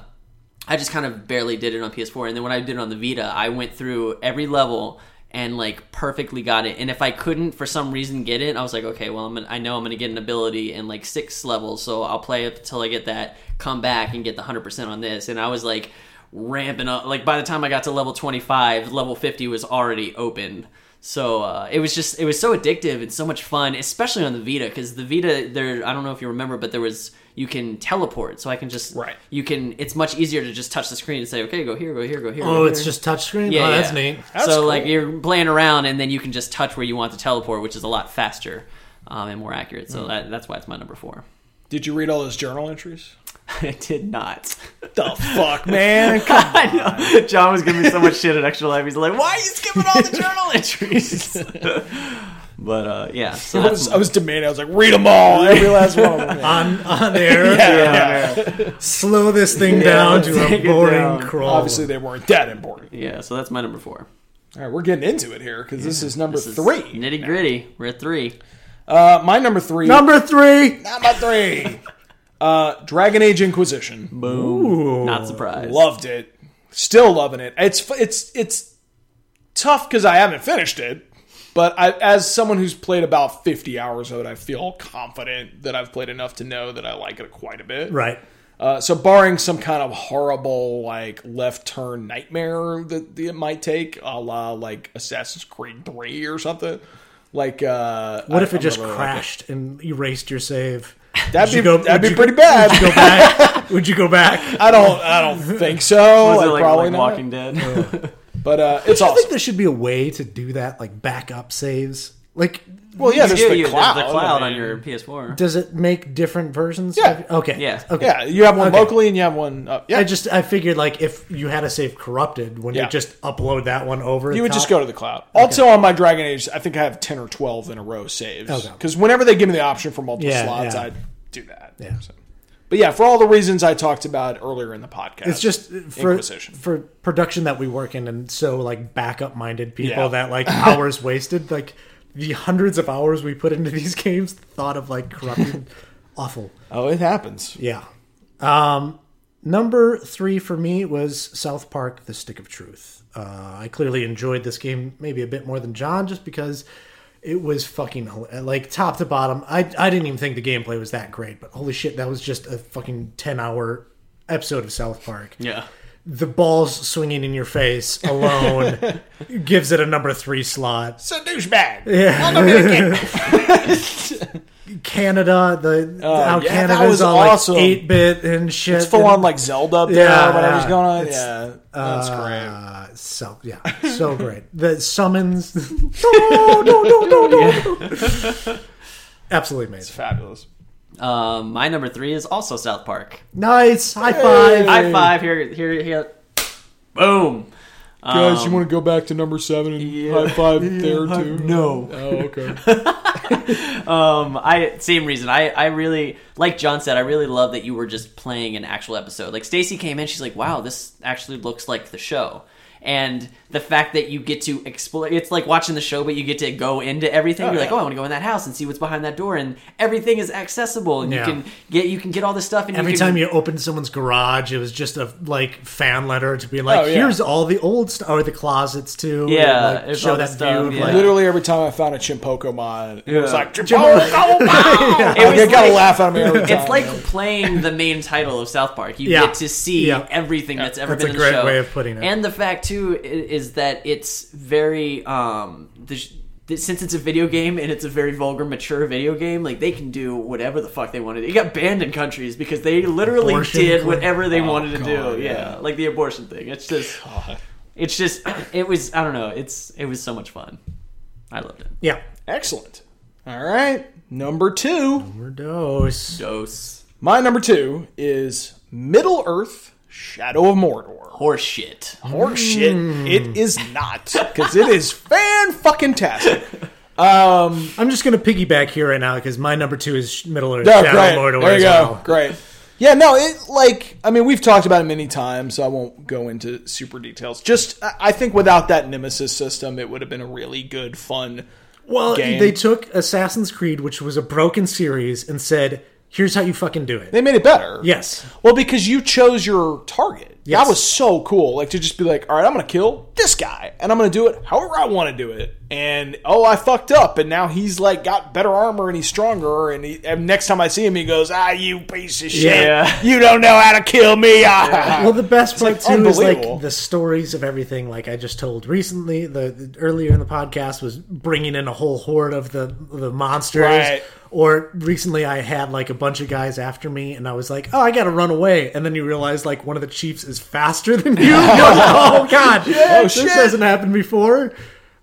I just kind of barely did it on PS4. And then when I did it on the Vita, I went through every level and like perfectly got it. And if I couldn't for some reason get it, I was like, okay, well, I'm gonna, I know I'm gonna get an ability in like six levels, so I'll play up until I get that, come back and get the hundred percent on this. And I was like ramping up. Like by the time I got to level 25, level 50 was already open. So uh, it was just it was so addictive and so much fun, especially on the Vita because the Vita there I don't know if you remember, but there was you can teleport, so I can just Right. You can it's much easier to just touch the screen and say okay go here go here go here. Oh, go it's here. just touchscreen. Yeah, oh, that's yeah. neat. That's so cool. like you're playing around and then you can just touch where you want to teleport, which is a lot faster um, and more accurate. So that, that's why it's my number four. Did you read all those journal entries? I did not. The fuck, man! Come on. I know. John was giving me so much shit at Extra Life. He's like, "Why are you skipping all the journal entries?" but uh, yeah, so I was, I was demanding. I was like, read them all, every last one of them. On on air, Yeah. slow this thing down to a boring crawl. Obviously, they weren't that important. yeah. So that's my number four. All right, we're getting into it here because this is number This is three. nitty gritty. We're at three. Uh, my number three. number three. number three. Uh, Dragon Age Inquisition. Boom. Not surprised. Loved it. Still loving it. It's it's it's tough because I haven't finished it, but I, as someone who's played about fifty hours of it, I feel confident that I've played enough to know that I like it quite a bit. Right. Uh, so, barring some kind of horrible like left turn nightmare that it might take, a la like Assassin's Creed Three or something. Like, uh, What I- if it I'm just not like crashed and erased your save? That'd you be go- that'd be you- pretty bad. Would you go back? Would you go back? I don't I don't think so. Was Like, it like, probably like not. Walking Dead? But uh, it's I think awesome. there should be a way to do that, like backup saves. Like, Well, yeah, there's Yeah, the you- cloud. the cloud on your PS4. does it make different versions? Yeah. of- Okay. Yeah. Okay. Yeah, you have one Okay. locally and you have one. Uh, yeah, I just I figured like if you had a save corrupted, when Yeah. you just upload that one over, you the would just go to the cloud. Also, on my Dragon Age, I think I have ten or twelve in a row saves. Okay. Because whenever they give me the option for multiple Yeah, slots, yeah. I do that. Yeah. So. But yeah, for all the reasons I talked about earlier in the podcast, It's just for for production that we work in, and so like backup minded people Yeah. that like hours wasted. Like the hundreds of hours we put into these games, the thought of like corrupting, awful. Oh, it happens. Yeah. Um, number three for me was South Park: The Stick of Truth. Uh, I clearly enjoyed this game maybe a bit more than John, just because it was fucking like top to bottom. I I didn't even think the gameplay was that great, but holy shit, that was just a fucking ten hour episode of South Park. Yeah. The balls swinging in your face alone gives it a number three slot. It's a douchebag. Yeah. Canada, the how Oh, yeah, Canada's that was all awesome. like eight bit and shit. It's full and- on like Zelda up there, Yeah, whatever's yeah. going on. It's- yeah, that's great. Uh, so yeah, so great. The summons. no, no, no, no, no. Absolutely amazing. It's fabulous. Um, my number three is also South Park. Nice. High five. High five here, here, here. Boom. Guys, Um, you want to go back to number seven and high five there too? no. Oh, okay. Um, I same reason. I I really like John said. I really love that you were just playing an actual episode. Like Stacy came in, she's like, "Wow, this actually looks like the show." And the fact that you get to explore, it's like watching the show, but you get to go into everything. Oh, You're like, oh, I want to go in that house and see what's behind that door, and everything is accessible, and Yeah. you can get you can get all this stuff. And Every you can, time you opened someone's garage, it was just a like fan letter to be like, Oh, yeah. "Here's all the old stuff, or the closets too." Yeah, and, like, show that stuff, view. of, yeah. Like, Literally every time I found a Chinpokomon, it was Yeah. like Chimpoko. It I was gotta like- laugh at me every time. It's like playing the main title of South Park. You Yeah. get to see Yeah. everything that's ever That's been a in great the show. way of putting it. And the fact too is that it's very um the, sh- since it's a video game and it's a very vulgar, mature video game, like they can do whatever the fuck they wanted. to. It got banned in countries because they literally Abortion did whatever they Oh, wanted to God, do. Yeah. yeah. like the abortion thing. It's just, it's just, it was. I don't know. It's it was so much fun. I loved it. yeah, Excellent. All right, number two. overdose. Dose My number two is Middle Earth: Shadow of Mordor. horse shit. Horseshit. It is not because it is fan fucking tastic. Um, I'm just gonna piggyback here right now because my number two is Middle Earth no, Shadow great. Mordor There you as go. well. Great. Yeah, no, it like I mean we've talked about it many times, so I won't go into super details. Just I I think without that Nemesis system, it would have been a really good, fun. Well, game. they took Assassin's Creed, which was a broken series, and said, "Here's how you fucking do it." They made it better. yes, Well, because you chose your target. Yes. That was so cool. Like to just be like, all right, I'm going to kill this guy, and I'm going to do it however I want to do it. And oh, I fucked up, and now he's like got better armor and he's stronger. And, he, and next time I see him, he goes, "Ah, you piece of shit! Yeah. You don't know how to kill me!" Ah. Well, the best part like too is like the stories of everything. Like I just told recently, the, the earlier in the podcast was bringing in a whole horde of the the monsters. Right. Or recently, I had like a bunch of guys after me, and I was like, "Oh, I got to run away!" And then you realize like one of the chiefs is faster than you. You're like, oh God! this shit. hasn't happened before.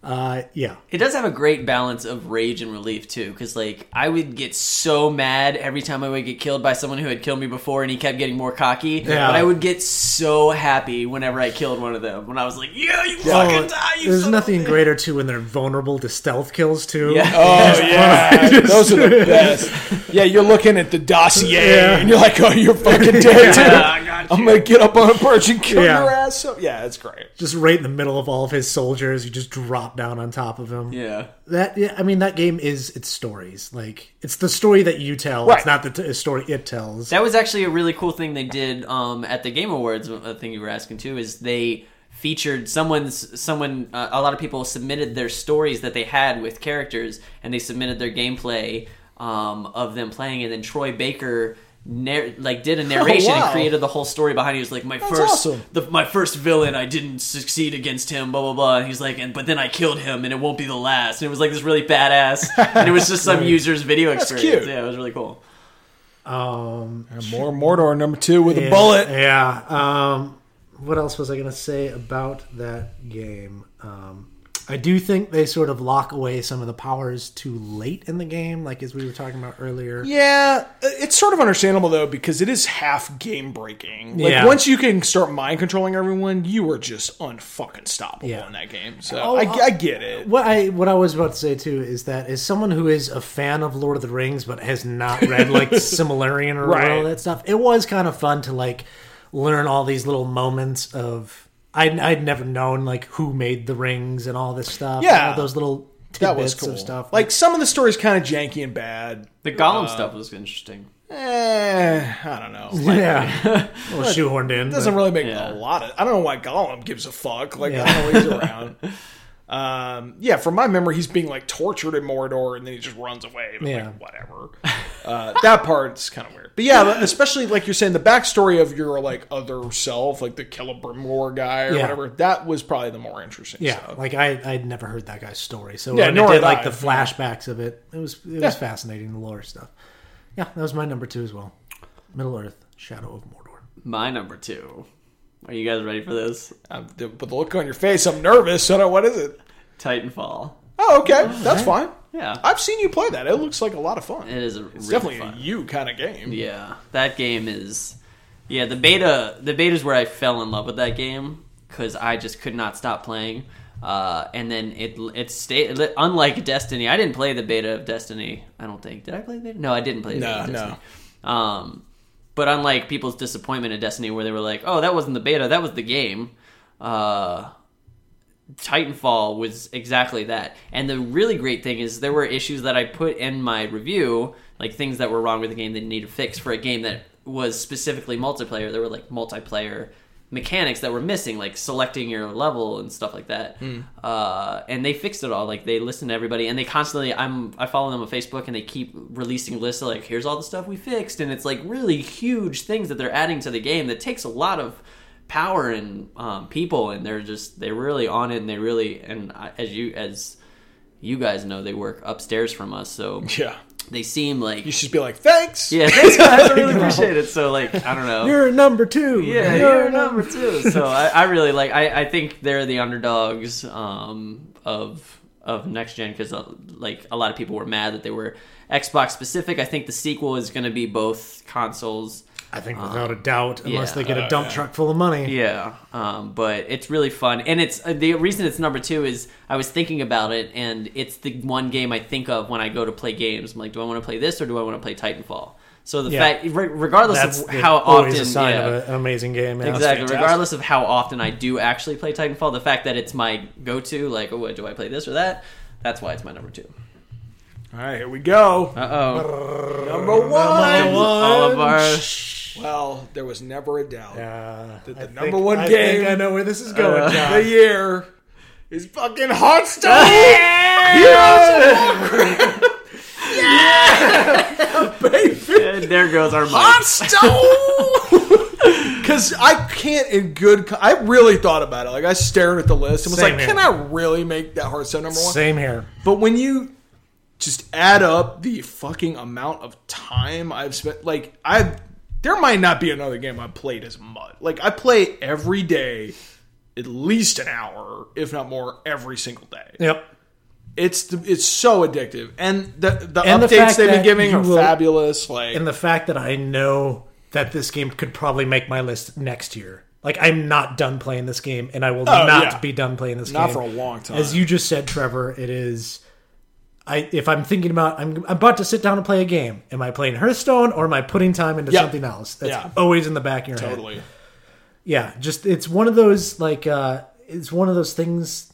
Uh, yeah. It does have a great balance of rage and relief too, because like I would get so mad every time I would get killed by someone who had killed me before, and he kept getting more cocky. Yeah. But I would get so happy whenever I killed one of them. When I was like, "Yeah, you Oh, fucking die!" You there's son nothing bitch." greater too when they're vulnerable to stealth kills too. Yeah. Oh yeah, those are the best. Yeah, you're looking at the dossier, Yeah. and you're like, "Oh, you're fucking dead, Yeah, dude." I got I'm gonna get up on a perch and kill Yeah. your ass. So yeah, it's great. Just right in the middle of all of his soldiers, you just drop down on top of him. Yeah. That yeah, I mean that game is it's stories. Like it's the story that you tell. Right. It's not the t- story it tells. That was actually a really cool thing they did um, at the Game Awards. A thing you were asking too is they featured someone's someone. Uh, a lot of people submitted their stories that they had with characters, and they submitted their gameplay um, of them playing. And then Troy Baker. Nar- like did a narration wow. and created the whole story behind it. He was like, "My first, awesome. the, my first villain, I didn't succeed against him." Blah blah blah. And he's like, "And but then I killed him, and it won't be the last." And it was like this really badass, and it was just some user's video experience. cute. Yeah, it was really cool. um, And more Mordor number two with yeah, a bullet. Yeah. Um, what else was I going to say about that game? Um, I do think they sort of lock away some of the powers too late in the game, like as we were talking about earlier. Yeah, it's sort of understandable though because it is half game breaking. Like Yeah. once you can start mind controlling everyone, you are just unfucking stoppable Yeah. in that game. So Oh, I, uh, I get it. What I what I was about to say too is that as someone who is a fan of Lord of the Rings but has not read like Silmarillion or Right. all that stuff, it was kind of fun to like learn all these little moments of I I'd never known like who made the rings and all this stuff. Yeah. all those little that was cool. of stuff. Like some of the stories kind of janky and bad. The Gollum stuff was interesting. Eh, I don't know. Like, yeah, a little shoehorned in. doesn't but- really make Yeah. a lot of. I don't know why Gollum gives a fuck. Like Yeah. I don't know he's around. Um, yeah, from my memory, he's being like tortured in Mordor, and then he just runs away. But, Yeah. like, whatever. Uh, that part's kind of weird. But yeah, especially like you're saying, the backstory of your like other self, like the Celebrimbor guy or Yeah. whatever, that was probably the more interesting. Yeah, stuff. like I I'd never heard that guy's story. So Yeah, when nor I did had like I. the flashbacks of it, it was it Yeah. was fascinating the lore stuff. Yeah, that was my number two as well. Middle Earth, Shadow of Mordor. My number two. Are you guys ready for this? The- but the look on your face, I'm nervous. So I don't, what is it? Titanfall. Oh, okay, that's fine. Yeah. I've seen you play that. It looks like a lot of fun. It is a It's really definitely fun. a you kind of game. Yeah, that game is. Yeah, the beta. The beta is where I fell in love with that game because I just could not stop playing. Uh, and then it it stayed. Unlike Destiny, I didn't play the beta of Destiny. I don't think. Did I play the beta? No, I didn't play the No, beta. Of no. Destiny. Um, but unlike people's disappointment in Destiny, where they were like, "Oh, that wasn't the beta. That was the game." Uh, Titanfall was exactly that. And the really great thing is there were issues that I put in my review, like things that were wrong with the game that needed fixed for a game that was specifically multiplayer. There were like multiplayer mechanics that were missing, like selecting your level and stuff like that. Uh, and they fixed it all. Like they listen to everybody, and they constantly. I'm I follow them on Facebook, and they keep releasing lists of like, here's all the stuff we fixed, and it's like really huge things that they're adding to the game that takes a lot of power and um, people, and they're just they're really on it, and they really and I, as you as you guys know, they work upstairs from us, so Yeah. They seem like You should be like, thanks. yeah, thanks guys, I really appreciate it. So like I don't know, You're number two. yeah, you're number two. So I, I really like. I, I think they're the underdogs um, of of next gen because uh, like a lot of people were mad that they were Xbox specific. I think the sequel is going to be both consoles. I think without a doubt, unless yeah. they get a dump truck full of money. Yeah, um, but it's really fun, and it's uh, the reason it's number two is I was thinking about it, and it's the one game I think of when I go to play games. I'm like, do I want to play this or do I want to play Titanfall? So the Yeah. fact, regardless That's of how often, a sign yeah, of a- an amazing game. Yeah. exactly, regardless of how often I do actually play Titanfall, the fact that it's my go-to, like, oh, do I play this or that? That's why it's my number two. All right, here we go. Uh oh, Number one. all of our Well, there was never a doubt. Uh, The- the I number think- one I game- Think I know where this is going, John. The year is fucking Hearthstone. And there goes our mic. Hearthstone. Because I can't, in good, co- I really thought about it. Like I stared at the list and was Same like, here. "Can I really make that Hearthstone number one?" Same here. But when you just add up the fucking amount of time I've spent, like I, there might not be another game I've played as much. Like I play every day, at least an hour, if not more, every single day. Yep. It's the, it's so addictive, and the the And updates fact they've been giving are will- fabulous. Like And the fact that I know that this game could probably make my list next year. Like I'm not done playing this game, and I will Oh, not yeah. be done playing this not game for a long time. As you just said, Trevor, it is. I if I'm thinking about I'm, I'm about to sit down and play a game. Am I playing Hearthstone or am I putting time into Yeah. something else? That's Yeah. always in the back of your head. totally. Yeah, just it's one of those like uh it's one of those things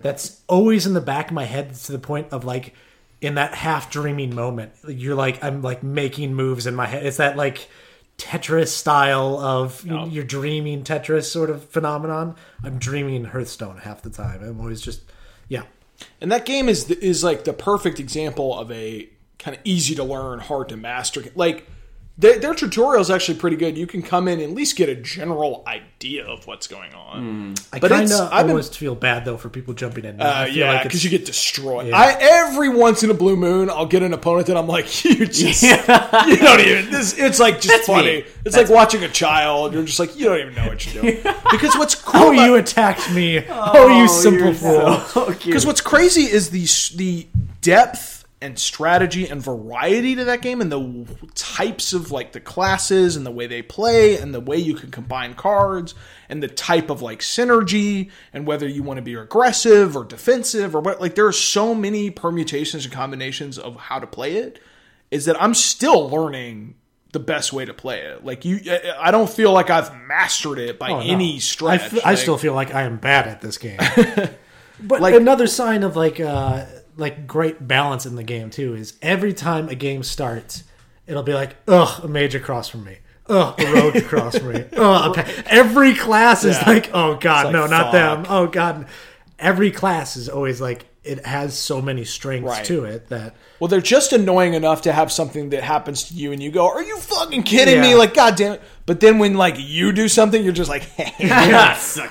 that's always in the back of my head to the point of like in that half dreaming moment. You're like I'm like making moves in my head. It's that like Tetris style of you- you're dreaming Tetris sort of phenomenon. I'm dreaming Hearthstone half the time. I'm always just yeah. And that game is is like the perfect example of a kind of easy to learn, hard to master. Like their, their tutorial is actually pretty good. You can come in and at least get a general idea of what's going on. I But kind of I've been- almost feel bad though for people jumping in. Uh, yeah, because it's- you get destroyed. Yeah. I every once in a blue moon, I'll get an opponent that I'm like, you just, you don't even. This, it's like just That's funny. me. It's like watching a child. You're just like, you don't even know what you're doing. Because what's cool Oh, about- you attacked me! Oh, you simple fool! so. Because what's crazy is the the depth and strategy and variety to that game, and the types of like the classes and the way they play, and the way you can combine cards, and the type of like synergy, and whether you want to be aggressive or defensive or what. Like there are so many permutations and combinations of how to play it. Is that I'm still learning the best way to play it. Like you, I- I don't feel like I've mastered it by Oh, no. any I, stretch. f- I Like- still feel like I am bad at this game. but Like- another sign of like uh, like great balance in the game too is every time a game starts, it'll be like, ugh, a major cross from me. Ugh, a rogue cross from me. Ugh, a pa-" every class is Yeah. like, oh god, like, no, not fuck. them. Oh god. Every class is always like it has so many strengths Right. to it that Well, they're just annoying enough to have something that happens to you and you go, "Are you fucking kidding me?" Like, god damn it. But then when like you do something, you're just like, "Hey,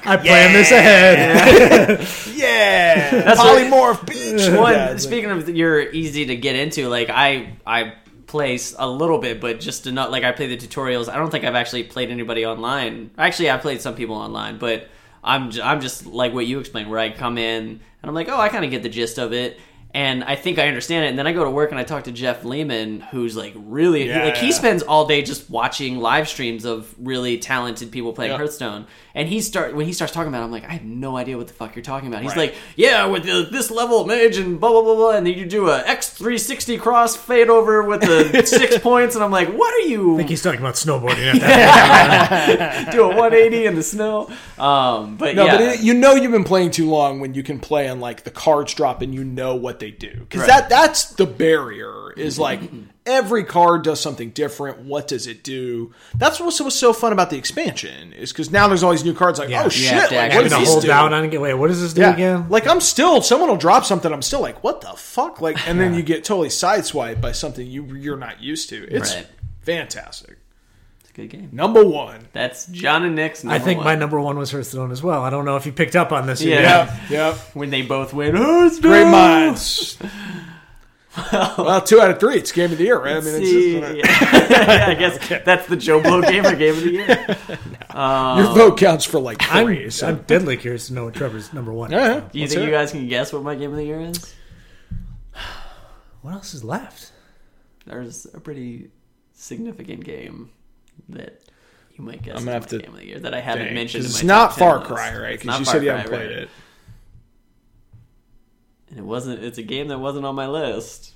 I planned this ahead. yeah, what- polymorph, bitch." One, Yeah, it's like- speaking of you're easy to get into, like I I play s- a little bit, but just to not like I play the tutorials. I don't think I've actually played anybody online. Actually, I've played some people online, but I'm j- I'm just like what you explained, where I come in and I'm like, oh, I kind of get the gist of it. And I think I understand it, and then I go to work and I talk to Jeff Lehman, who's like really Yeah, like he spends all day just watching live streams of really talented people playing Yeah. Hearthstone. And he start when he starts talking about, it, I'm like, I have no idea what the fuck you're talking about. He's Right. like, yeah, with the, this level of mage and blah blah blah blah, and then you do a X three sixty cross fade over with the six points, and I'm like, what are you? I think he's talking about snowboarding at that do a one eighty in the snow? Um, but No, yeah, but it, you know you've been playing too long when you can play and like the cards drop and you know what they do because Right. that that's the barrier is mm-hmm. like every card does something different. What does it do? That's what was so fun about the expansion is because now there's all these new cards like Yeah. oh shit, have like, what I'm does this hold do? down on and get wait, what does this do Yeah. again? Like I'm still someone will drop something. I'm still like, what the fuck? Like, and then you get totally sideswiped by something you you're not used to. It's Right. fantastic. It's a good game. Number one. That's John and Nick's. I think one. my number one was Hearthstone as well. I don't know if you picked up on this. Yeah. yet. Yep. Yep. when they both win. Hearthstone! Great minds. well, two out of three. It's game of the year, right? I mean, it's uh, See, just, yeah, I guess that's the Joe Blow gamer game of the year. your um, vote counts for like 3 I'm, so. I'm deadly curious to know what Trevor's number one. yeah, Do you let's think hear you guys can guess what my game of the year is? What else is left? There's a pretty significant game that you might guess. I'm gonna have to game of the year that I haven't Dang, mentioned. in it's my not top 10 Far list. Cry, right? Because you Far said you haven't played right. it. And it wasn't. It's a game that wasn't on my list.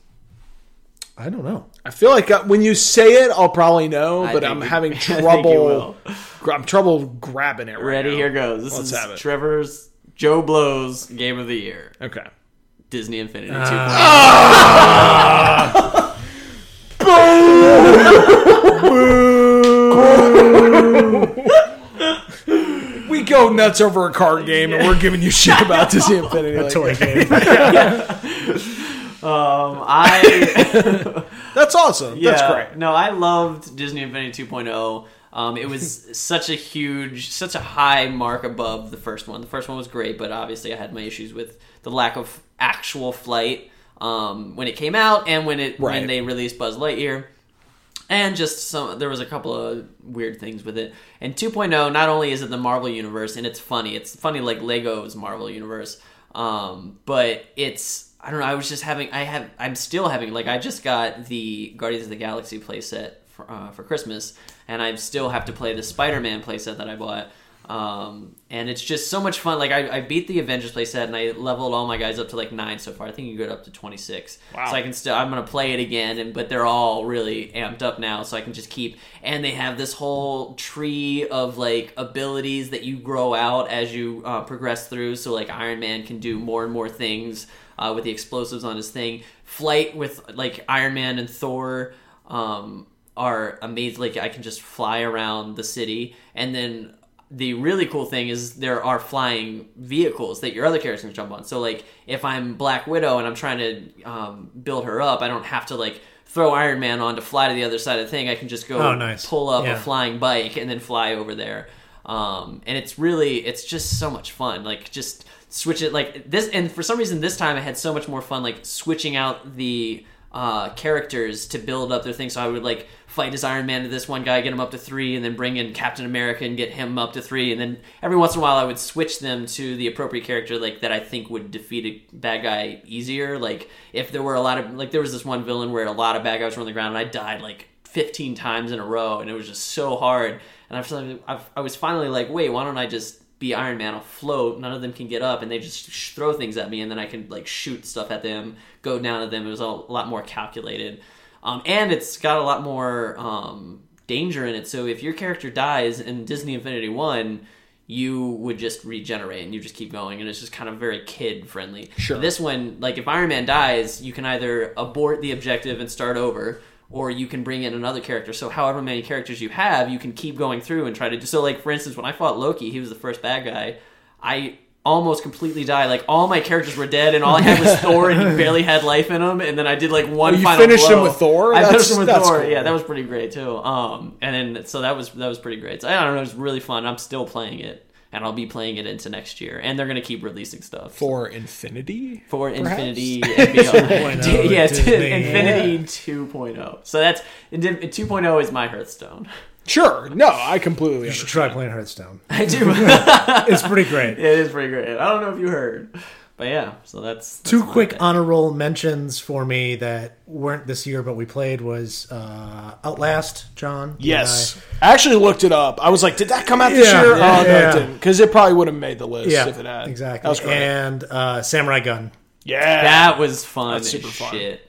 I don't know. I feel like uh, when you say it, I'll probably know, but I'm you- having I think you trouble. I'm trouble grabbing it. Right Ready? now. Here goes. This Let's is have it. Trevor's Joe Blow's game of the year. Okay. Disney Infinity Ah. 2.0. We go nuts over a card game, and we're giving you shit about Disney Infinity. A like- toy game. Um, I That's awesome. That's great. No, I loved Disney Infinity 2.0. Um, it was such a huge, such a high mark above the first one. The first one was great, but obviously I had my issues with the lack of actual flight um, when it came out and when it Right. when they released Buzz Lightyear. And just some, there was a couple of weird things with it. And 2.0, not only is it the Marvel universe, and it's funny, it's funny like Lego's Marvel universe, um, but it's I don't know. I was just having, I have, I'm still having like I just got the Guardians of the Galaxy playset for uh, for Christmas, and I still have to play the Spider-Man playset that I bought. Um, and it's just so much fun. Like I, I beat the Avengers playset and I leveled all my guys up to like nine so far. I think you go up to twenty six. Wow. So I can still I'm gonna play it again, and but they're all really amped up now, so I can just keep. And they have this whole tree of like abilities that you grow out as you uh, progress through. So like Iron Man can do more and more things uh, with the explosives on his thing. Flight with like Iron Man and Thor. Um, are amazing. Like I can just fly around the city, and then the really cool thing is there are flying vehicles that your other characters can jump on. So like if I'm Black Widow and I'm trying to um, build her up, I don't have to like throw Iron Man on to fly to the other side of the thing. I can just go Oh, nice. pull up Yeah. a flying bike and then fly over there. Um, and it's really it's just so much fun. Like just switch it like this and for some reason this time I had so much more fun like switching out the uh, characters to build up their thing. So I would like fight as Iron Man to this one guy, get him up to three, and then bring in Captain America and get him up to three, and then every once in a while I would switch them to the appropriate character like that I think would defeat a bad guy easier. Like if there were a lot of like there was this one villain where a lot of bad guys were on the ground, and I died like 15 times in a row, and it was just so hard. And I I was finally like, wait, why don't I just be Iron Man? I'll float. None of them can get up, and they just sh- throw things at me, and then I can like shoot stuff at them, go down at them. It was a lot more calculated, um, and it's got a lot more um, danger in it. So if your character dies in Disney Infinity One, you would just regenerate and you just keep going, and it's just kind of very kid friendly. Sure. This one, like if Iron Man dies, you can either abort the objective and start over. Or you can bring in another character. So, however many characters you have, you can keep going through and try to do. So, like for instance, when I fought Loki, he was the first bad guy. I almost completely died. Like all my characters were dead, and all I had was Thor, and he barely had life in him. And then I did like one. Oh, you final finished him with Thor? I That's- finished him with Thor. cool. Yeah, that was pretty great too. Um, and then so that was that was pretty great. So I don't know, it was really fun. I'm still playing it, and I'll be playing it into next year. And they're gonna keep releasing stuff For Infinity? for perhaps? Infinity and beyond. 2.0 yeah, Disney. Infinity 2.0. So that's 2.0 is my Hearthstone. Sure. No, I completely You should understand. try playing Hearthstone. I do. It's pretty great. it is pretty great. I don't know if you heard, but yeah. So that's, that's Two quick thing. honor roll mentions for me that weren't this year, but we played was uh, Outlast. John. Yes. and I actually looked it up. I was like, did that come out this Yeah, year? yeah, oh, no, yeah. it didn't. Because it probably would have made the list Yeah, if it had. exactly. That was great. And uh, Samurai Gunn. yeah. That was fun That's as super fun. shit.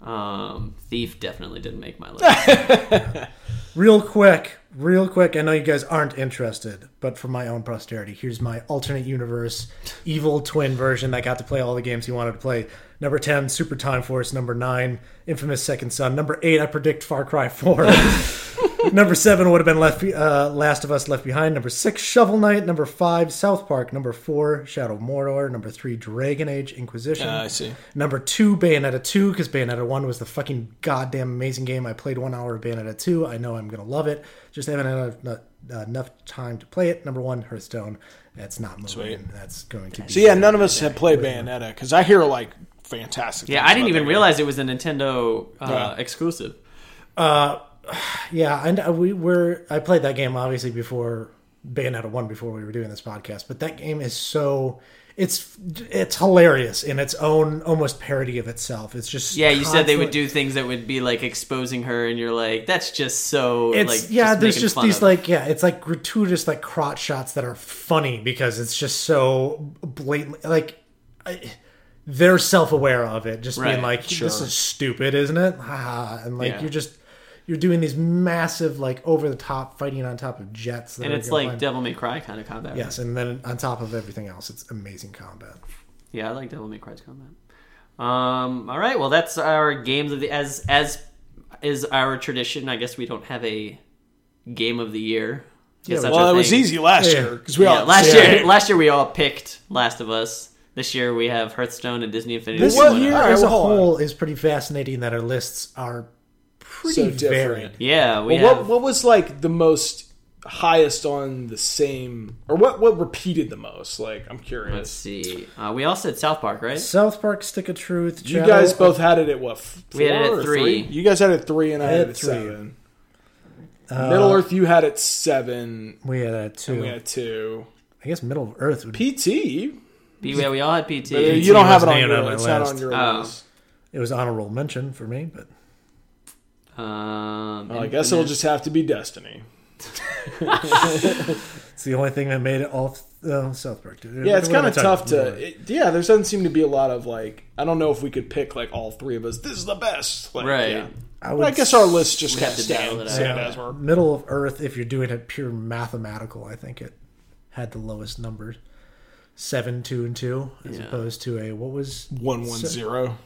Um, Thief definitely didn't make my list. Real quick, real quick. I know you guys aren't interested, but for my own posterity, here's my alternate universe evil twin version that got to play all the games he wanted to play. Number 10, Super Time Force. Number 9, Infamous Second Son. Number 8, I predict Far Cry 4. Number 7 would have been Left uh, Last of Us Left Behind. Number 6, Shovel Knight. Number 5, South Park. Number 4, Shadow of Mordor. Number 3, Dragon Age Inquisition. Uh, I see. Number two, Bayonetta 2, because Bayonetta 1 was the fucking goddamn amazing game. I played one hour of Bayonetta 2. I know I'm going to love it. Just haven't had enough, uh, enough time to play it. Number one, Hearthstone. That's not moving. Sweet. That's going to be. So, yeah, none of us have played Bayonetta because I hear, like, fantastic yeah, I didn't even realize it was a Nintendo uh, Yeah. exclusive. Yeah, and uh, we were. I played that game obviously before Bayonetta 1 before we were doing this podcast, but that game is so. It's it's hilarious in its own almost parody of itself. It's just Yeah, you said they would do things that would be like exposing her, and you're like, that's just so. it's like, yeah just there's just these of- like yeah it's like gratuitous like crotch shots that are funny because it's just so blatantly like I, they're self-aware of it just Right, being like sure. this is stupid isn't it and like Yeah. you're just you're doing these massive like over the top fighting on top of jets and it's like find- Devil May Cry kind of combat. yes and then on top of everything else it's amazing combat Yeah, I like Devil May Cry's combat. Um, all right, well, that's our games of the as as is our tradition. I guess we don't have a game of the year. Guess Yeah, Well, it was easy last Yeah. year because we Yeah, all last yeah. year, last year we all picked Last of Us. This year we have Hearthstone and Disney Infinity. this year as a well, hold on. whole is pretty fascinating that our lists are pretty So different. varied yeah, we Well, have. what, what was like the most highest on the same, or what what repeated the most? Like, I'm curious. let's see. Uh, we all said South Park, right? South Park Stick of Truth You guys both had it at what? f- We had it four at or three. You guys had it at three, and I, I had had it at three. seven. Middle Earth, you had it seven. We had a two. And we had two. I guess Middle Earth would. PT. P- yeah, we all had PT. Uh, you don't have it on wasn't your on my It's not on your Oh. list. It was honorable mention for me, but Um, Well, I guess it'll just have to be Destiny. it's the only thing that made it all uh, South Park. Dude. Yeah, it's kind of tough to. It, yeah, there doesn't seem to be a lot of like. I don't know if we could pick like all three of us. This is the best. Like, Right. Yeah. I, But would I guess our list just We kind have of stand, it out. stand Yeah. as we're. Middle of Earth, if you're doing it pure mathematical, I think it had the lowest numbers. Seven, two, and two, as Yeah. opposed to a what was One one zero.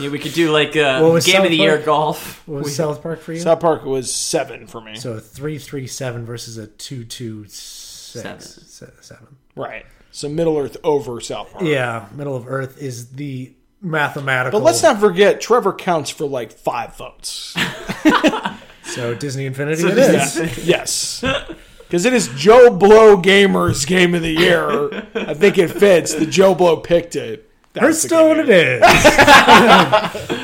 Yeah, we could do like a What was game South of the year Park? golf. what was We- South Park for you? South Park was seven for me. so a three, three, seven versus a two, two, six, Seven. se- seven. right. So Middle Earth over South Park. Yeah, Middle of Earth is the mathematical. But let's not forget, Trevor counts for like five votes. So Disney Infinity, So it Disney- is. yes. Because it is Joe Blow Gamers Game of the Year. I think it fits. The Joe Blow picked it. That's the Hearthstone, it is.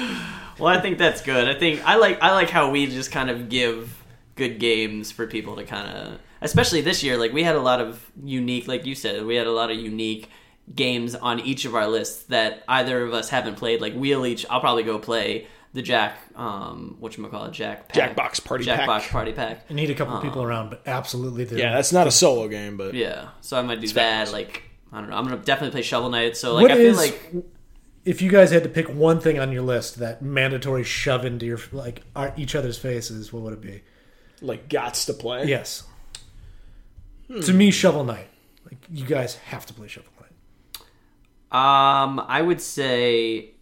Well, I think that's good. I think I like I like how we just kind of give good games for people to kind of, especially this year. Like we had a lot of unique, like you said, we had a lot of unique games on each of our lists that either of us haven't played. Like we'll each, I'll probably go play the Jack, um, what you call it, Jack pack, Jackbox Party Pack. Jackbox Party Pack. I need a couple people around, but absolutely, the, Yeah, that's not a solo game, but Yeah, so I might do that. fast. Like I don't know, I'm gonna definitely play Shovel Knight. So like What I feel is- like if you guys had to pick one thing on your list that mandatory shove into your like our, each other's faces, what would it be? like gots to play. Yes, To me, Shovel Knight. Like you guys have to play Shovel Knight. Um, I would say,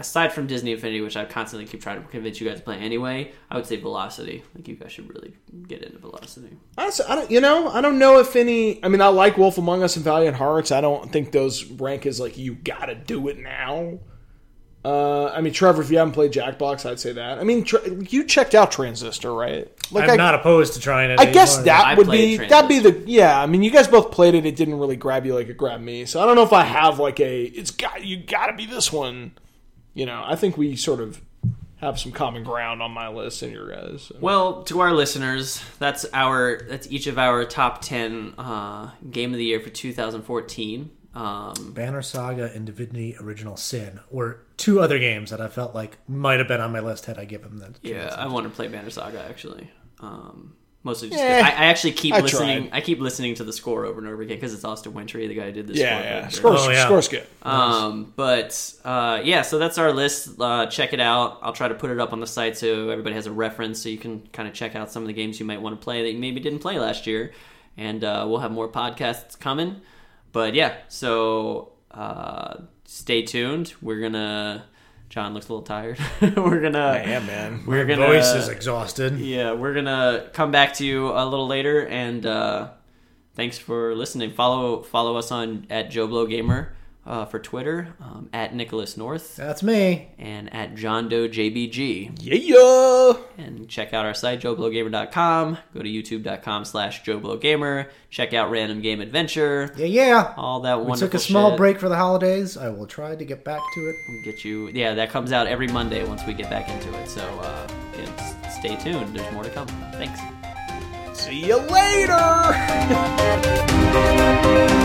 aside from Disney Infinity, which I constantly keep trying to convince you guys to play anyway, I would say Velocity. Like you guys should really get into Velocity. Honestly, I don't. You know, I don't know if any. I mean, I like Wolf Among Us and Valiant Hearts. I don't think those rank as like you got to do it now. Uh, I mean, Trevor, if you haven't played Jackbox, I'd say that. I mean, tr- you checked out Transistor, right? Like, I'm I, not opposed to trying it. I guess anymore. that I would be that'd be the yeah. I mean, you guys both played it. It didn't really grab you like it grabbed me. So I don't know if I have like a. It's got you. Got to be this one. You know, I think we sort of have some common ground on my list and your guys. So. Well, to our listeners, that's our that's each of our top ten uh, game of the year for 2014. Um, Banner Saga and Divinity Original Sin were two other games that I felt like might have been on my list had I given them that. yeah. I want to play Banner Saga actually. Um, mostly just Eh, 'cause I, I actually keep I listening. tried. I keep listening to the score over and over again because it's Austin Wintory, the guy who did this. yeah, score. yeah. for- Scores, Oh, yeah. scores good. Um, but uh, yeah, so that's our list. Uh, check it out. I'll try to put it up on the site so everybody has a reference, so you can kind of check out some of the games you might want to play that you maybe didn't play last year. And uh, we'll have more podcasts coming. But yeah, so uh, stay tuned. We're gonna. John looks a little tired. we're gonna. I am, man. We're My gonna. voice is exhausted. Yeah, we're gonna come back to you a little later, and uh, thanks for listening. Follow follow us on at Joe Blow Gamer uh, for Twitter, um, at Nicholas North, That's me. and at John Doe JBG. Yeah. And check out our site joeblowgamer.com. Go to youtube.com slash joeblowgamer. Check out Random Game Adventure. Yeah, yeah. All that We wonderful took a small shit. break for the holidays. I will try to get back to it. We'll Get you, yeah. That comes out every Monday once we get back into it. So uh, yeah, stay tuned. There's more to come. Thanks. See you later.